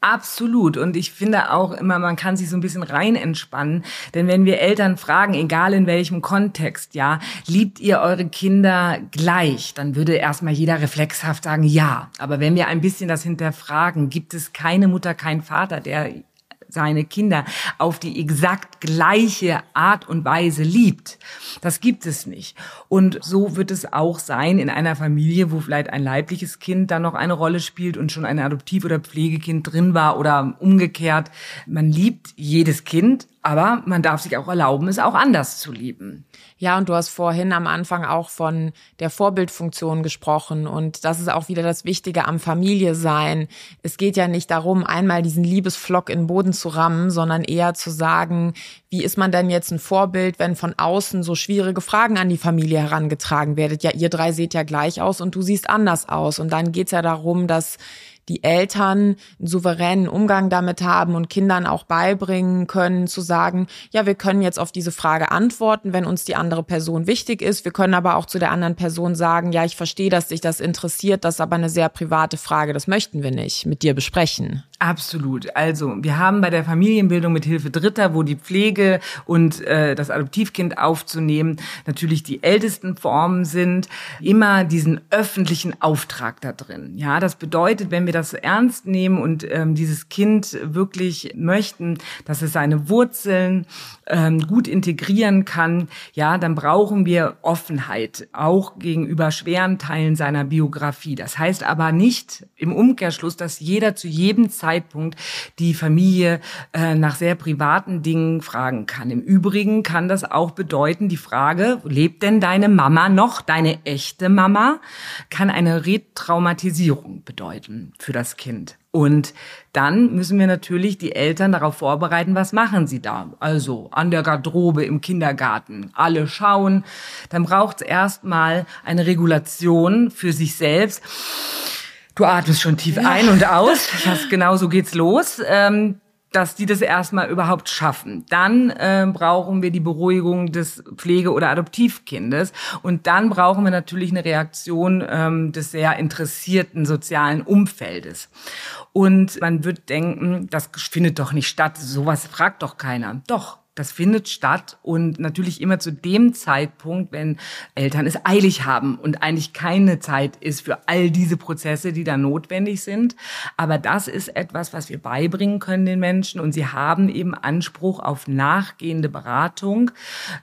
Absolut. Und ich finde auch immer, man kann sich so ein bisschen rein entspannen. Denn wenn wir Eltern fragen, egal in welchem Kontext, ja, liebt ihr eure Kinder gleich, dann würde erstmal jeder reflexhaft sagen, ja. Aber wenn wir ein bisschen das hinterfragen, gibt es keine Mutter, keinen Vater, der seine Kinder auf die exakt gleiche Art und Weise liebt. Das gibt es nicht. Und so wird es auch sein in einer Familie, wo vielleicht ein leibliches Kind dann noch eine Rolle spielt und schon ein Adoptiv- oder Pflegekind drin war oder umgekehrt. Man liebt jedes Kind, aber man darf sich auch erlauben, es auch anders zu lieben. Ja, und du hast vorhin am Anfang auch von der Vorbildfunktion gesprochen. Und das ist auch wieder das Wichtige am Familie sein. Es geht ja nicht darum, einmal diesen Liebesflock in den Boden zu rammen, sondern eher zu sagen, wie ist man denn jetzt ein Vorbild, wenn von außen so schwierige Fragen an die Familie herangetragen werdet? Ja, ihr drei seht ja gleich aus und du siehst anders aus. Und dann geht's ja darum, dass die Eltern einen souveränen Umgang damit haben und Kindern auch beibringen können, zu sagen, ja, wir können jetzt auf diese Frage antworten, wenn uns die andere Person wichtig ist. Wir können aber auch zu der anderen Person sagen, ja, ich verstehe, dass dich das interessiert, das ist aber eine sehr private Frage, das möchten wir nicht mit dir besprechen. Absolut. Also wir haben bei der Familienbildung mit Hilfe Dritter, wo die Pflege und äh, das Adoptivkind aufzunehmen natürlich die ältesten Formen sind, immer diesen öffentlichen Auftrag da drin. Ja, das bedeutet, wenn wir das ernst nehmen und ähm, dieses Kind wirklich möchten, dass es seine Wurzeln ähm, gut integrieren kann, ja, dann brauchen wir Offenheit, auch gegenüber schweren Teilen seiner Biografie. Das heißt aber nicht im Umkehrschluss, dass jeder zu jedem Zeitpunkt die Familie äh, nach sehr privaten Dingen fragen kann. Im Übrigen kann das auch bedeuten, die Frage, lebt denn deine Mama noch, deine echte Mama, kann eine Retraumatisierung bedeuten für das Kind. Und dann müssen wir natürlich die Eltern darauf vorbereiten, was machen sie da? Also an der Garderobe im Kindergarten, alle schauen. Dann braucht es erstmal eine Regulation für sich selbst. Du atmest schon tief ja. ein und aus. [LAUGHS] Das, genau so geht's los. Ähm, dass die das erstmal überhaupt schaffen. Dann äh, brauchen wir die Beruhigung des Pflege- oder Adoptivkindes und dann brauchen wir natürlich eine Reaktion ähm, des sehr interessierten sozialen Umfeldes. Und man wird denken, das findet doch nicht statt. Sowas fragt doch keiner. Doch, das findet statt und natürlich immer zu dem Zeitpunkt, wenn Eltern es eilig haben und eigentlich keine Zeit ist für all diese Prozesse, die da notwendig sind. Aber das ist etwas, was wir beibringen können den Menschen und sie haben eben Anspruch auf nachgehende Beratung.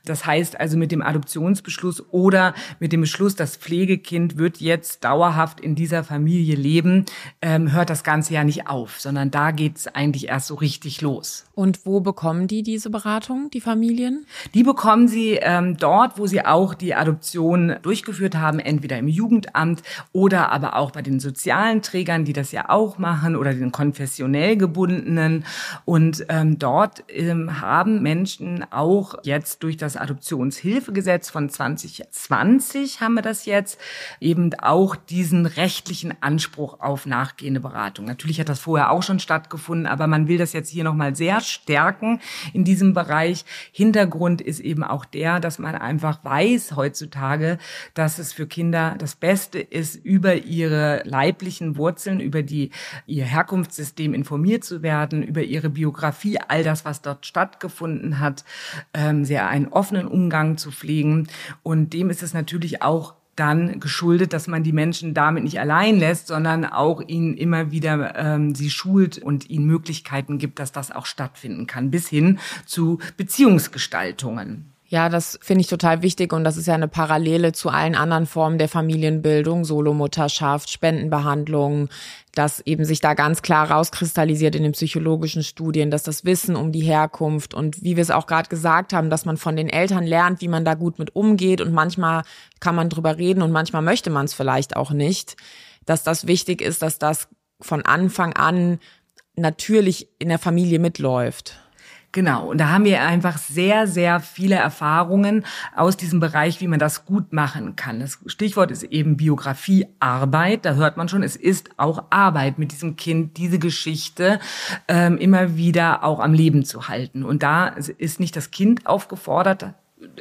Das heißt also mit dem Adoptionsbeschluss oder mit dem Beschluss, das Pflegekind wird jetzt dauerhaft in dieser Familie leben, ähm, hört das Ganze ja nicht auf, sondern da geht es eigentlich erst so richtig los. Und wo bekommen die diese Beratung? Beratung, die Familien? Die bekommen sie ähm, dort, wo sie auch die Adoption durchgeführt haben, entweder im Jugendamt oder aber auch bei den sozialen Trägern, die das ja auch machen, oder den konfessionell gebundenen. Und ähm, dort ähm, haben Menschen auch jetzt durch das Adoptionshilfegesetz von 2020 haben wir das jetzt eben auch diesen rechtlichen Anspruch auf nachgehende Beratung. Natürlich hat das vorher auch schon stattgefunden, aber man will das jetzt hier nochmal sehr stärken in diesem Bereich Bereich. Hintergrund ist eben auch der, dass man einfach weiß heutzutage, dass es für Kinder das Beste ist, über ihre leiblichen Wurzeln, über die, ihr Herkunftssystem informiert zu werden, über ihre Biografie, all das, was dort stattgefunden hat, ähm, sehr einen offenen Umgang zu pflegen. Und dem ist es natürlich auch dann geschuldet, dass man die Menschen damit nicht allein lässt, sondern auch ihnen immer wieder ähm, sie schult und ihnen Möglichkeiten gibt, dass das auch stattfinden kann, bis hin zu Beziehungsgestaltungen. Ja, das finde ich total wichtig und das ist ja eine Parallele zu allen anderen Formen der Familienbildung, Solomutterschaft, Spendenbehandlung, dass eben sich da ganz klar rauskristallisiert in den psychologischen Studien, dass das Wissen um die Herkunft und wie wir es auch gerade gesagt haben, dass man von den Eltern lernt, wie man da gut mit umgeht und manchmal kann man drüber reden und manchmal möchte man es vielleicht auch nicht, dass das wichtig ist, dass das von Anfang an natürlich in der Familie mitläuft. Genau, und da haben wir einfach sehr, sehr viele Erfahrungen aus diesem Bereich, wie man das gut machen kann. Das Stichwort ist eben Biografie, Arbeit. Da hört man schon, es ist auch Arbeit mit diesem Kind, diese Geschichte ähm, immer wieder auch am Leben zu halten. Und da ist nicht das Kind aufgefordert,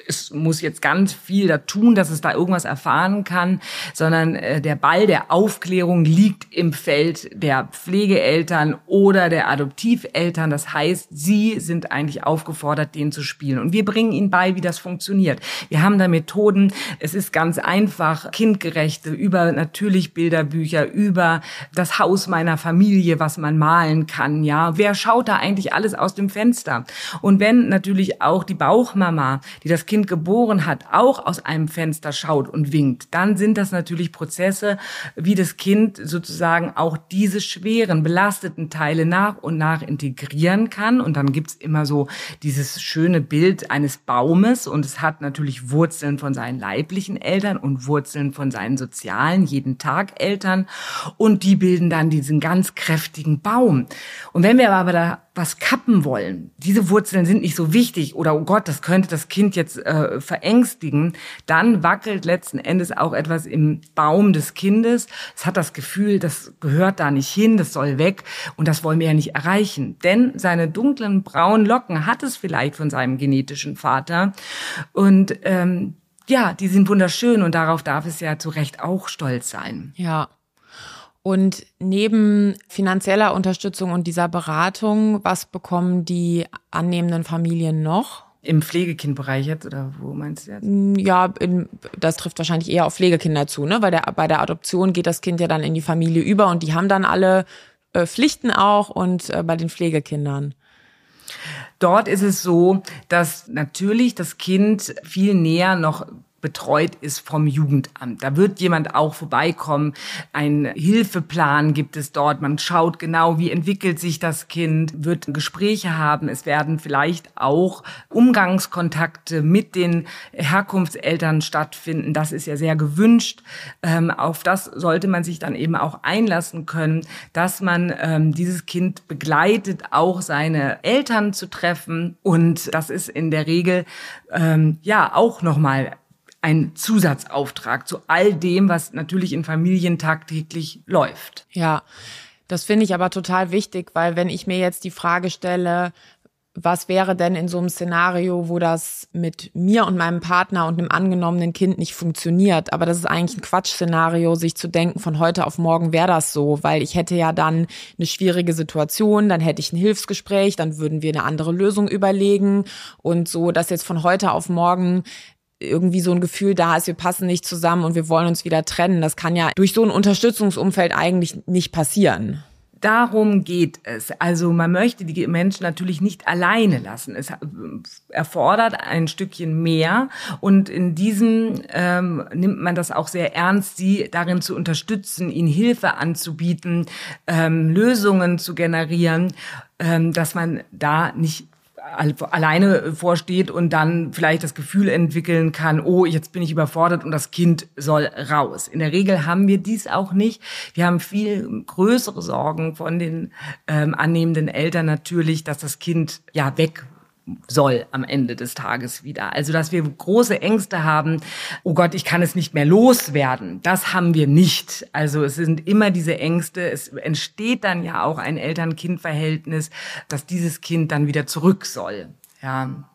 es muss jetzt ganz viel da tun, dass es da irgendwas erfahren kann, sondern äh, der Ball der Aufklärung liegt im Feld der Pflegeeltern oder der Adoptiveltern. Das heißt, sie sind eigentlich aufgefordert, den zu spielen. Und wir bringen ihnen bei, wie das funktioniert. Wir haben da Methoden. Es ist ganz einfach, kindgerechte, über natürlich Bilderbücher, über das Haus meiner Familie, was man malen kann. Ja, wer schaut da eigentlich alles aus dem Fenster? Und wenn natürlich auch die Bauchmama, die das Kind geboren hat, auch aus einem Fenster schaut und winkt, dann sind das natürlich Prozesse, wie das Kind sozusagen auch diese schweren, belasteten Teile nach und nach integrieren kann. Und dann gibt's immer so dieses schöne Bild eines Baumes und es hat natürlich Wurzeln von seinen leiblichen Eltern und Wurzeln von seinen sozialen, jeden Tag Eltern. Und die bilden dann diesen ganz kräftigen Baum. Und wenn wir aber da was kappen wollen, diese Wurzeln sind nicht so wichtig oder oh Gott, das könnte das Kind jetzt äh, verängstigen, dann wackelt letzten Endes auch etwas im Baum des Kindes. Es hat das Gefühl, das gehört da nicht hin, das soll weg und das wollen wir ja nicht erreichen. Denn seine dunklen braunen Locken hat es vielleicht von seinem genetischen Vater und ähm, ja, die sind wunderschön und darauf darf es ja zu Recht auch stolz sein. Ja. Und neben finanzieller Unterstützung und dieser Beratung, was bekommen die annehmenden Familien noch? Im Pflegekindbereich jetzt oder wo meinst du jetzt? Mm, ja, in, das trifft wahrscheinlich eher auf Pflegekinder zu, ne? Weil der, bei der Adoption geht das Kind ja dann in die Familie über und die haben dann alle äh, Pflichten auch und äh, bei den Pflegekindern. Dort ist es so, dass natürlich das Kind viel näher noch betreut ist vom Jugendamt. Da wird jemand auch vorbeikommen. Ein Hilfeplan gibt es dort. Man schaut genau, wie entwickelt sich das Kind, wird Gespräche haben. Es werden vielleicht auch Umgangskontakte mit den Herkunftseltern stattfinden. Das ist ja sehr gewünscht. Ähm, auf das sollte man sich dann eben auch einlassen können, dass man ähm, dieses Kind begleitet, auch seine Eltern zu treffen. Und das ist in der Regel ähm, ja auch nochmal ein Zusatzauftrag zu all dem, was natürlich in Familien tagtäglich läuft. Ja, das finde ich aber total wichtig, weil wenn ich mir jetzt die Frage stelle, was wäre denn in so einem Szenario, wo das mit mir und meinem Partner und einem angenommenen Kind nicht funktioniert? Aber das ist eigentlich ein Quatschszenario, sich zu denken, von heute auf morgen wäre das so, weil ich hätte ja dann eine schwierige Situation, dann hätte ich ein Hilfsgespräch, dann würden wir eine andere Lösung überlegen und so, dass jetzt von heute auf morgen irgendwie so ein Gefühl da ist, wir passen nicht zusammen und wir wollen uns wieder trennen. Das kann ja durch so ein Unterstützungsumfeld eigentlich nicht passieren. Darum geht es. Also man möchte die Menschen natürlich nicht alleine lassen. Es erfordert ein Stückchen mehr und in diesem ähm, nimmt man das auch sehr ernst, sie darin zu unterstützen, ihnen Hilfe anzubieten, ähm, Lösungen zu generieren, ähm, dass man da nicht alleine vorsteht und dann vielleicht das Gefühl entwickeln kann, oh, jetzt bin ich überfordert und das Kind soll raus. In der Regel haben wir dies auch nicht. Wir haben viel größere Sorgen von den ähm, annehmenden Eltern natürlich, dass das Kind ja weg soll am Ende des Tages wieder. Also, dass wir große Ängste haben, oh Gott, ich kann es nicht mehr loswerden. Das haben wir nicht. Also, es sind immer diese Ängste. Es entsteht dann ja auch ein Eltern-Kind-Verhältnis, dass dieses Kind dann wieder zurück soll. Ja.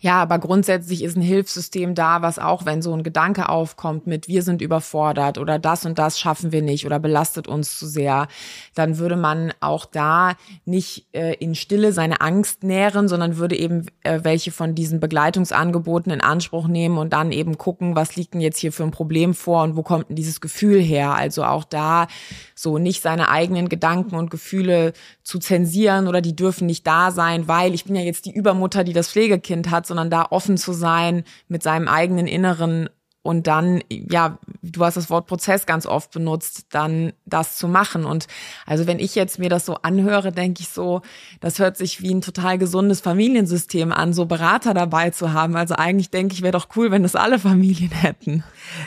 Ja, aber grundsätzlich ist ein Hilfssystem da, was auch, wenn so ein Gedanke aufkommt mit wir sind überfordert oder das und das schaffen wir nicht oder belastet uns zu sehr, dann würde man auch da nicht äh, in Stille seine Angst nähren, sondern würde eben äh, welche von diesen Begleitungsangeboten in Anspruch nehmen und dann eben gucken, was liegt denn jetzt hier für ein Problem vor und wo kommt denn dieses Gefühl her? Also auch da so nicht seine eigenen Gedanken und Gefühle zu zensieren oder die dürfen nicht da sein, weil ich bin ja jetzt die Übermutter, die das Pflegekind hat, sondern da offen zu sein mit seinem eigenen Inneren und dann, ja, du hast das Wort Prozess ganz oft benutzt, dann das zu machen. Und also wenn ich jetzt mir das so anhöre, denke ich so, das hört sich wie ein total gesundes Familiensystem an, so Berater dabei zu haben. Also eigentlich denke ich, wäre doch cool, wenn das alle [LAUGHS] Familien hätten.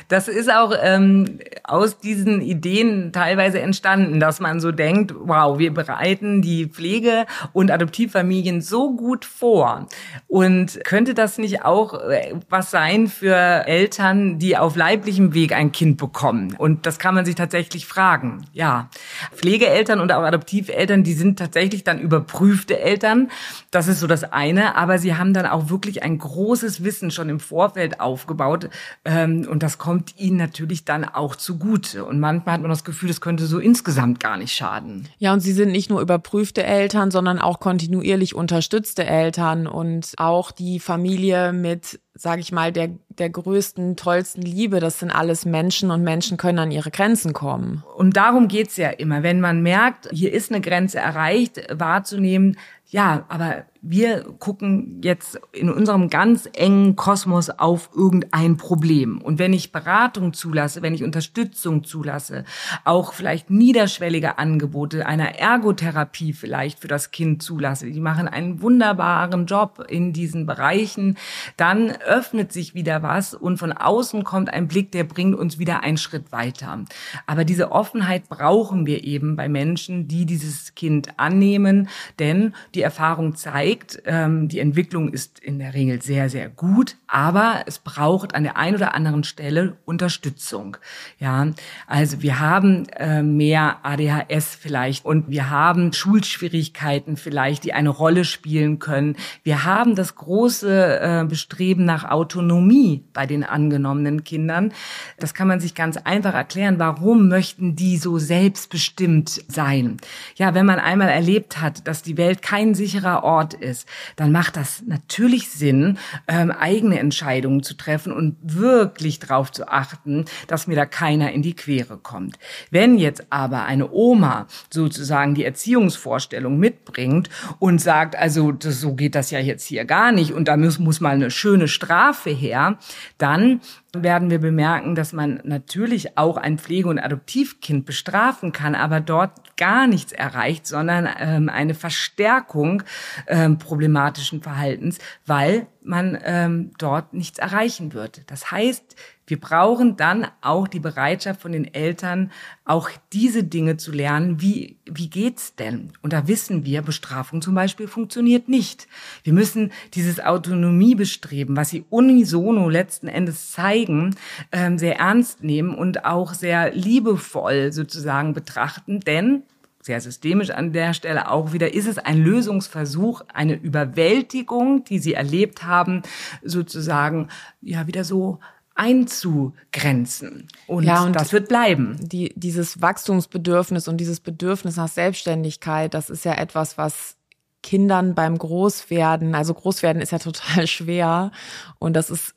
Das ist auch ähm, aus diesen Ideen teilweise entstanden, dass man so denkt, wow, wir bereiten die Pflege- und Adoptivfamilien so gut vor. Und könnte das nicht auch äh, was sein für Eltern, Die auf leiblichem Weg ein Kind bekommen. Und das kann man sich tatsächlich fragen. Ja, Pflegeeltern und auch Adoptiveltern, die sind tatsächlich dann überprüfte Eltern. Das ist so das eine. Aber sie haben dann auch wirklich ein großes Wissen schon im Vorfeld aufgebaut. Ähm, und das kommt ihnen natürlich dann auch zugute. Und manchmal hat man das Gefühl, es könnte so insgesamt gar nicht schaden. Ja, und sie sind nicht nur überprüfte Eltern, sondern auch kontinuierlich unterstützte Eltern und auch die Familie mit sage ich mal, der, der größten, tollsten Liebe. Das sind alles Menschen und Menschen können an ihre Grenzen kommen. Und darum geht's ja immer. Wenn man merkt, hier ist eine Grenze erreicht, wahrzunehmen, ja, aber wir gucken jetzt in unserem ganz engen Kosmos auf irgendein Problem. Und wenn ich Beratung zulasse, wenn ich Unterstützung zulasse, auch vielleicht niederschwellige Angebote einer Ergotherapie vielleicht für das Kind zulasse, die machen einen wunderbaren Job in diesen Bereichen, dann öffnet sich wieder was und von außen kommt ein Blick, der bringt uns wieder einen Schritt weiter. Aber diese Offenheit brauchen wir eben bei Menschen, die dieses Kind annehmen, denn die Erfahrung zeigt, zeigt, ähm, die Entwicklung ist in der Regel sehr, sehr gut, aber es braucht an der einen oder anderen Stelle Unterstützung. Ja, also wir haben äh, mehr ADHS vielleicht und wir haben Schulschwierigkeiten vielleicht, die eine Rolle spielen können. Wir haben das große äh, Bestreben nach Autonomie bei den angenommenen Kindern. Das kann man sich ganz einfach erklären. Warum möchten die so selbstbestimmt sein? Ja, wenn man einmal erlebt hat, dass die Welt kein sicherer Ort ist, dann macht das natürlich Sinn, ähm, eigene Entscheidungen zu treffen und wirklich darauf zu achten, dass mir da keiner in die Quere kommt. Wenn jetzt aber eine Oma sozusagen die Erziehungsvorstellung mitbringt und sagt, also das, so geht das ja jetzt hier gar nicht und da muss, muss mal eine schöne Strafe her, dann werden wir bemerken, dass man natürlich auch ein Pflege- und Adoptivkind bestrafen kann, aber dort gar nichts erreicht, sondern ähm, eine Verstärkung ähm, problematischen Verhaltens, weil man ähm, dort nichts erreichen wird. Das heißt, wir brauchen dann auch die Bereitschaft von den Eltern, auch diese Dinge zu lernen. Wie, wie geht's denn? Und da wissen wir, Bestrafung zum Beispiel funktioniert nicht. Wir müssen dieses Autonomiebestreben, was sie unisono letzten Endes zeigen, ähm, sehr ernst nehmen und auch sehr liebevoll sozusagen betrachten, denn sehr systemisch an der Stelle auch wieder, ist es ein Lösungsversuch, eine Überwältigung, die sie erlebt haben, sozusagen, ja, wieder so einzugrenzen. Und, ja, und das wird bleiben. Die, dieses Wachstumsbedürfnis und dieses Bedürfnis nach Selbstständigkeit, das ist ja etwas, was Kindern beim Großwerden, also Großwerden ist ja [LAUGHS] total schwer und das ist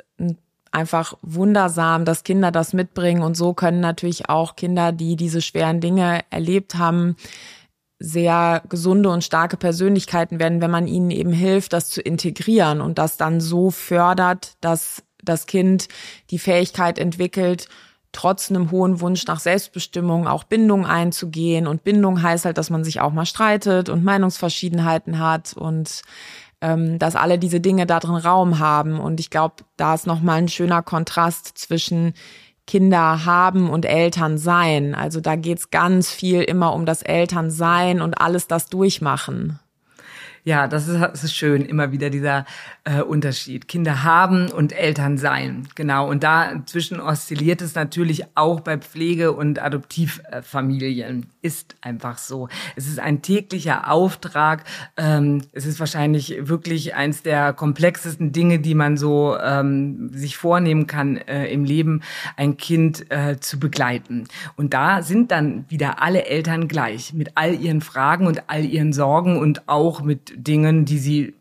einfach wundersam, dass Kinder das mitbringen und so können natürlich auch Kinder, die diese schweren Dinge erlebt haben, sehr gesunde und starke Persönlichkeiten werden, wenn man ihnen eben hilft, das zu integrieren und das dann so fördert, dass das Kind die Fähigkeit entwickelt, trotz einem hohen Wunsch nach Selbstbestimmung auch Bindung einzugehen. Und Bindung heißt halt, dass man sich auch mal streitet und Meinungsverschiedenheiten hat und ähm, dass alle diese Dinge da drin Raum haben. Und ich glaube, da ist nochmal ein schöner Kontrast zwischen Kinder haben und Eltern sein. Also da geht's ganz viel immer um das Elternsein und alles das durchmachen. Ja, das ist, das ist schön, immer wieder dieser äh, Unterschied. Kinder haben und Eltern sein. Genau. Und dazwischen oszilliert es natürlich auch bei Pflege- und Adoptivfamilien. Ist einfach so. Es ist ein täglicher Auftrag. Ähm, es ist wahrscheinlich wirklich eins der komplexesten Dinge, die man so ähm, sich vornehmen kann äh, im Leben, ein Kind äh, zu begleiten. Und da sind dann wieder alle Eltern gleich mit all ihren Fragen und all ihren Sorgen und auch mit Dingen, die sie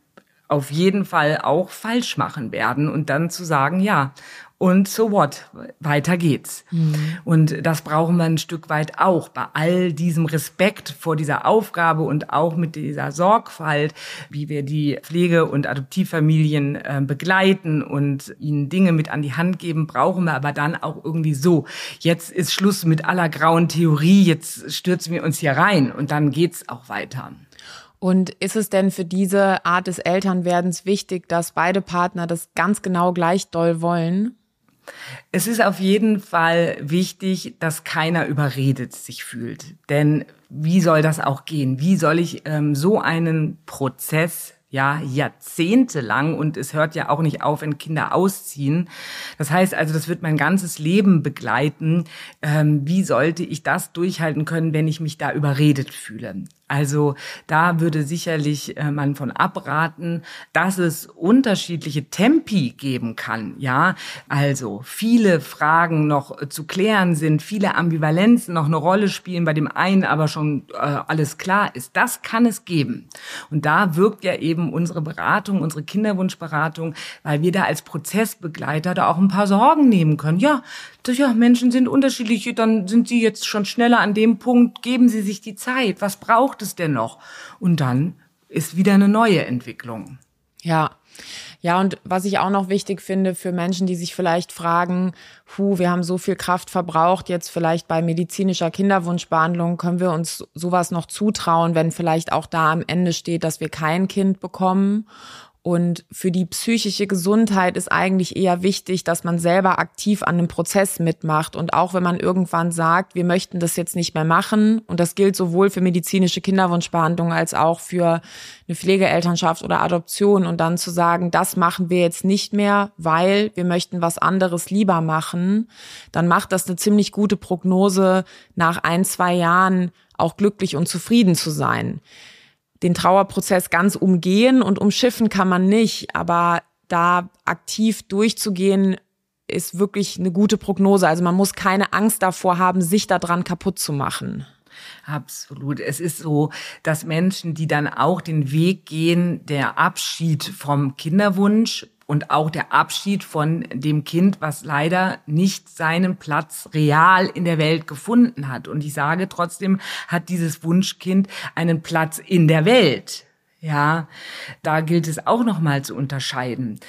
auf jeden Fall auch falsch machen werden und dann zu sagen, ja, und so what, weiter geht's. Mhm. Und das brauchen wir ein Stück weit auch bei all diesem Respekt vor dieser Aufgabe und auch mit dieser Sorgfalt, wie wir die Pflege- und Adoptivfamilien äh, begleiten und ihnen Dinge mit an die Hand geben, brauchen wir aber dann auch irgendwie so. Jetzt ist Schluss mit aller grauen Theorie, jetzt stürzen wir uns hier rein und dann geht's auch weiter. Und ist es denn für diese Art des Elternwerdens wichtig, dass beide Partner das ganz genau gleich doll wollen? Es ist auf jeden Fall wichtig, dass keiner überredet sich fühlt. Denn wie soll das auch gehen? Wie soll ich ähm, so einen Prozess ja, jahrzehntelang und es hört ja auch nicht auf, wenn Kinder ausziehen. Das heißt also, das wird mein ganzes Leben begleiten. Ähm, wie sollte ich das durchhalten können, wenn ich mich da überredet fühle? Also da würde sicherlich äh, man von abraten, dass es unterschiedliche Tempi geben kann. Ja, also viele Fragen noch zu klären sind, viele Ambivalenzen noch eine Rolle spielen, bei dem einen aber schon äh, alles klar ist. Das kann es geben. Und da wirkt ja eben unsere Beratung, unsere Kinderwunschberatung, weil wir da als Prozessbegleiter da auch ein paar Sorgen nehmen können. Ja, ja, Menschen sind unterschiedlich, dann sind sie jetzt schon schneller an dem Punkt, geben sie sich die Zeit, was braucht es denn noch? Und dann ist wieder eine neue Entwicklung. Ja. Ja, und was ich auch noch wichtig finde für Menschen, die sich vielleicht fragen, hu, wir haben so viel Kraft verbraucht, jetzt vielleicht bei medizinischer Kinderwunschbehandlung, können wir uns sowas noch zutrauen, wenn vielleicht auch da am Ende steht, dass wir kein Kind bekommen? Und für die psychische Gesundheit ist eigentlich eher wichtig, dass man selber aktiv an dem Prozess mitmacht. Und auch wenn man irgendwann sagt, wir möchten das jetzt nicht mehr machen, und das gilt sowohl für medizinische Kinderwunschbehandlung als auch für eine Pflegeelternschaft oder Adoption, und dann zu sagen, das machen wir jetzt nicht mehr, weil wir möchten was anderes lieber machen, dann macht das eine ziemlich gute Prognose, nach ein, zwei Jahren auch glücklich und zufrieden zu sein den Trauerprozess ganz umgehen und umschiffen kann man nicht, aber da aktiv durchzugehen, ist wirklich eine gute Prognose. Also man muss keine Angst davor haben, sich daran kaputt zu machen. Absolut. Es ist so, dass Menschen, die dann auch den Weg gehen, der Abschied vom Kinderwunsch und auch der Abschied von dem Kind, was leider nicht seinen Platz real in der Welt gefunden hat. Und ich sage trotzdem, hat dieses Wunschkind einen Platz in der Welt. Ja, da gilt es auch nochmal zu unterscheiden.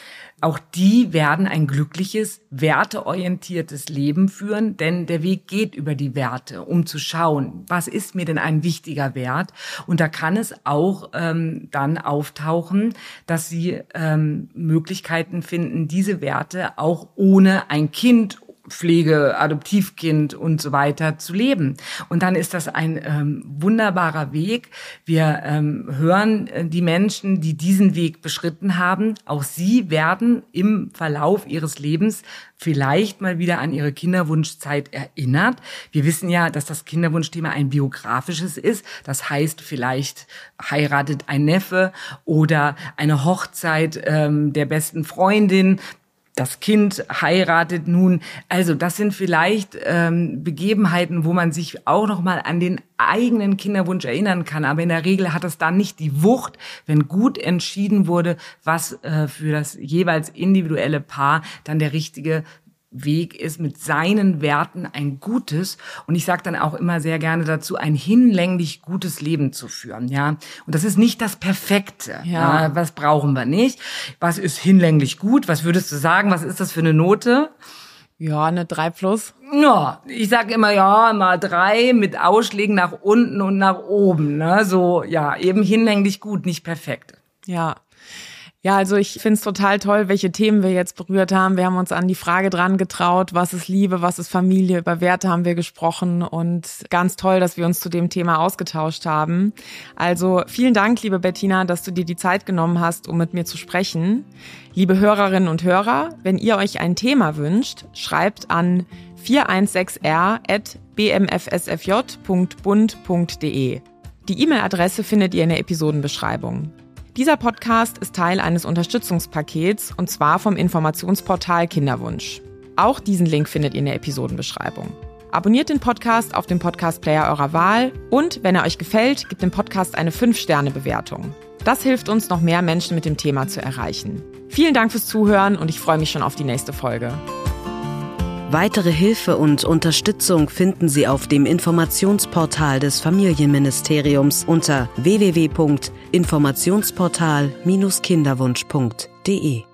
Auch die werden ein glückliches, werteorientiertes Leben führen, denn der Weg geht über die Werte, um zu schauen, was ist mir denn ein wichtiger Wert? Und da kann es auch ähm, dann auftauchen, dass sie ähm, Möglichkeiten finden, diese Werte auch ohne ein Kind Pflege, Adoptivkind und so weiter zu leben. Und dann ist das ein ähm, wunderbarer Weg. Wir ähm, hören äh, die Menschen, die diesen Weg beschritten haben. Auch sie werden im Verlauf ihres Lebens vielleicht mal wieder an ihre Kinderwunschzeit erinnert. Wir wissen ja, dass das Kinderwunschthema ein biografisches ist. Das heißt, vielleicht heiratet ein Neffe oder eine Hochzeit ähm, der besten Freundin das Kind heiratet nun. Also das sind vielleicht ähm, Begebenheiten, wo man sich auch noch mal an den eigenen Kinderwunsch erinnern kann. Aber in der Regel hat es dann nicht die Wucht, wenn gut entschieden wurde, was äh, für das jeweils individuelle Paar dann der richtige Weg ist, mit seinen Werten ein gutes und ich sage dann auch immer sehr gerne dazu, ein hinlänglich gutes Leben zu führen. Ja, und das ist nicht das Perfekte. Ja. ja. was brauchen wir nicht? Was ist hinlänglich gut? Was würdest du sagen? Was ist das für eine Note? Ja, eine 3 plus. Ja, ich sag immer ja, mal drei mit Ausschlägen nach unten und nach oben. Ne? So, ja, eben hinlänglich gut, nicht perfekt. Ja. Ja, also ich finde es total toll, welche Themen wir jetzt berührt haben. Wir haben uns an die Frage dran getraut, was ist Liebe, was ist Familie, über Werte haben wir gesprochen und ganz toll, dass wir uns zu dem Thema ausgetauscht haben. Also vielen Dank, liebe Bettina, dass du dir die Zeit genommen hast, um mit mir zu sprechen. Liebe Hörerinnen und Hörer, wenn ihr euch ein Thema wünscht, schreibt an 416r.bmfsfj.bund.de. Die E-Mail-Adresse findet ihr in der Episodenbeschreibung. Dieser Podcast ist Teil eines Unterstützungspakets und zwar vom Informationsportal Kinderwunsch. Auch diesen Link findet ihr in der Episodenbeschreibung. Abonniert den Podcast auf dem Podcast-Player eurer Wahl und, wenn er euch gefällt, gibt dem Podcast eine 5-Sterne-Bewertung. Das hilft uns, noch mehr Menschen mit dem Thema zu erreichen. Vielen Dank fürs Zuhören und ich freue mich schon auf die nächste Folge. Weitere Hilfe und Unterstützung finden Sie auf dem Informationsportal des Familienministeriums unter www.informationsportal-kinderwunsch.de.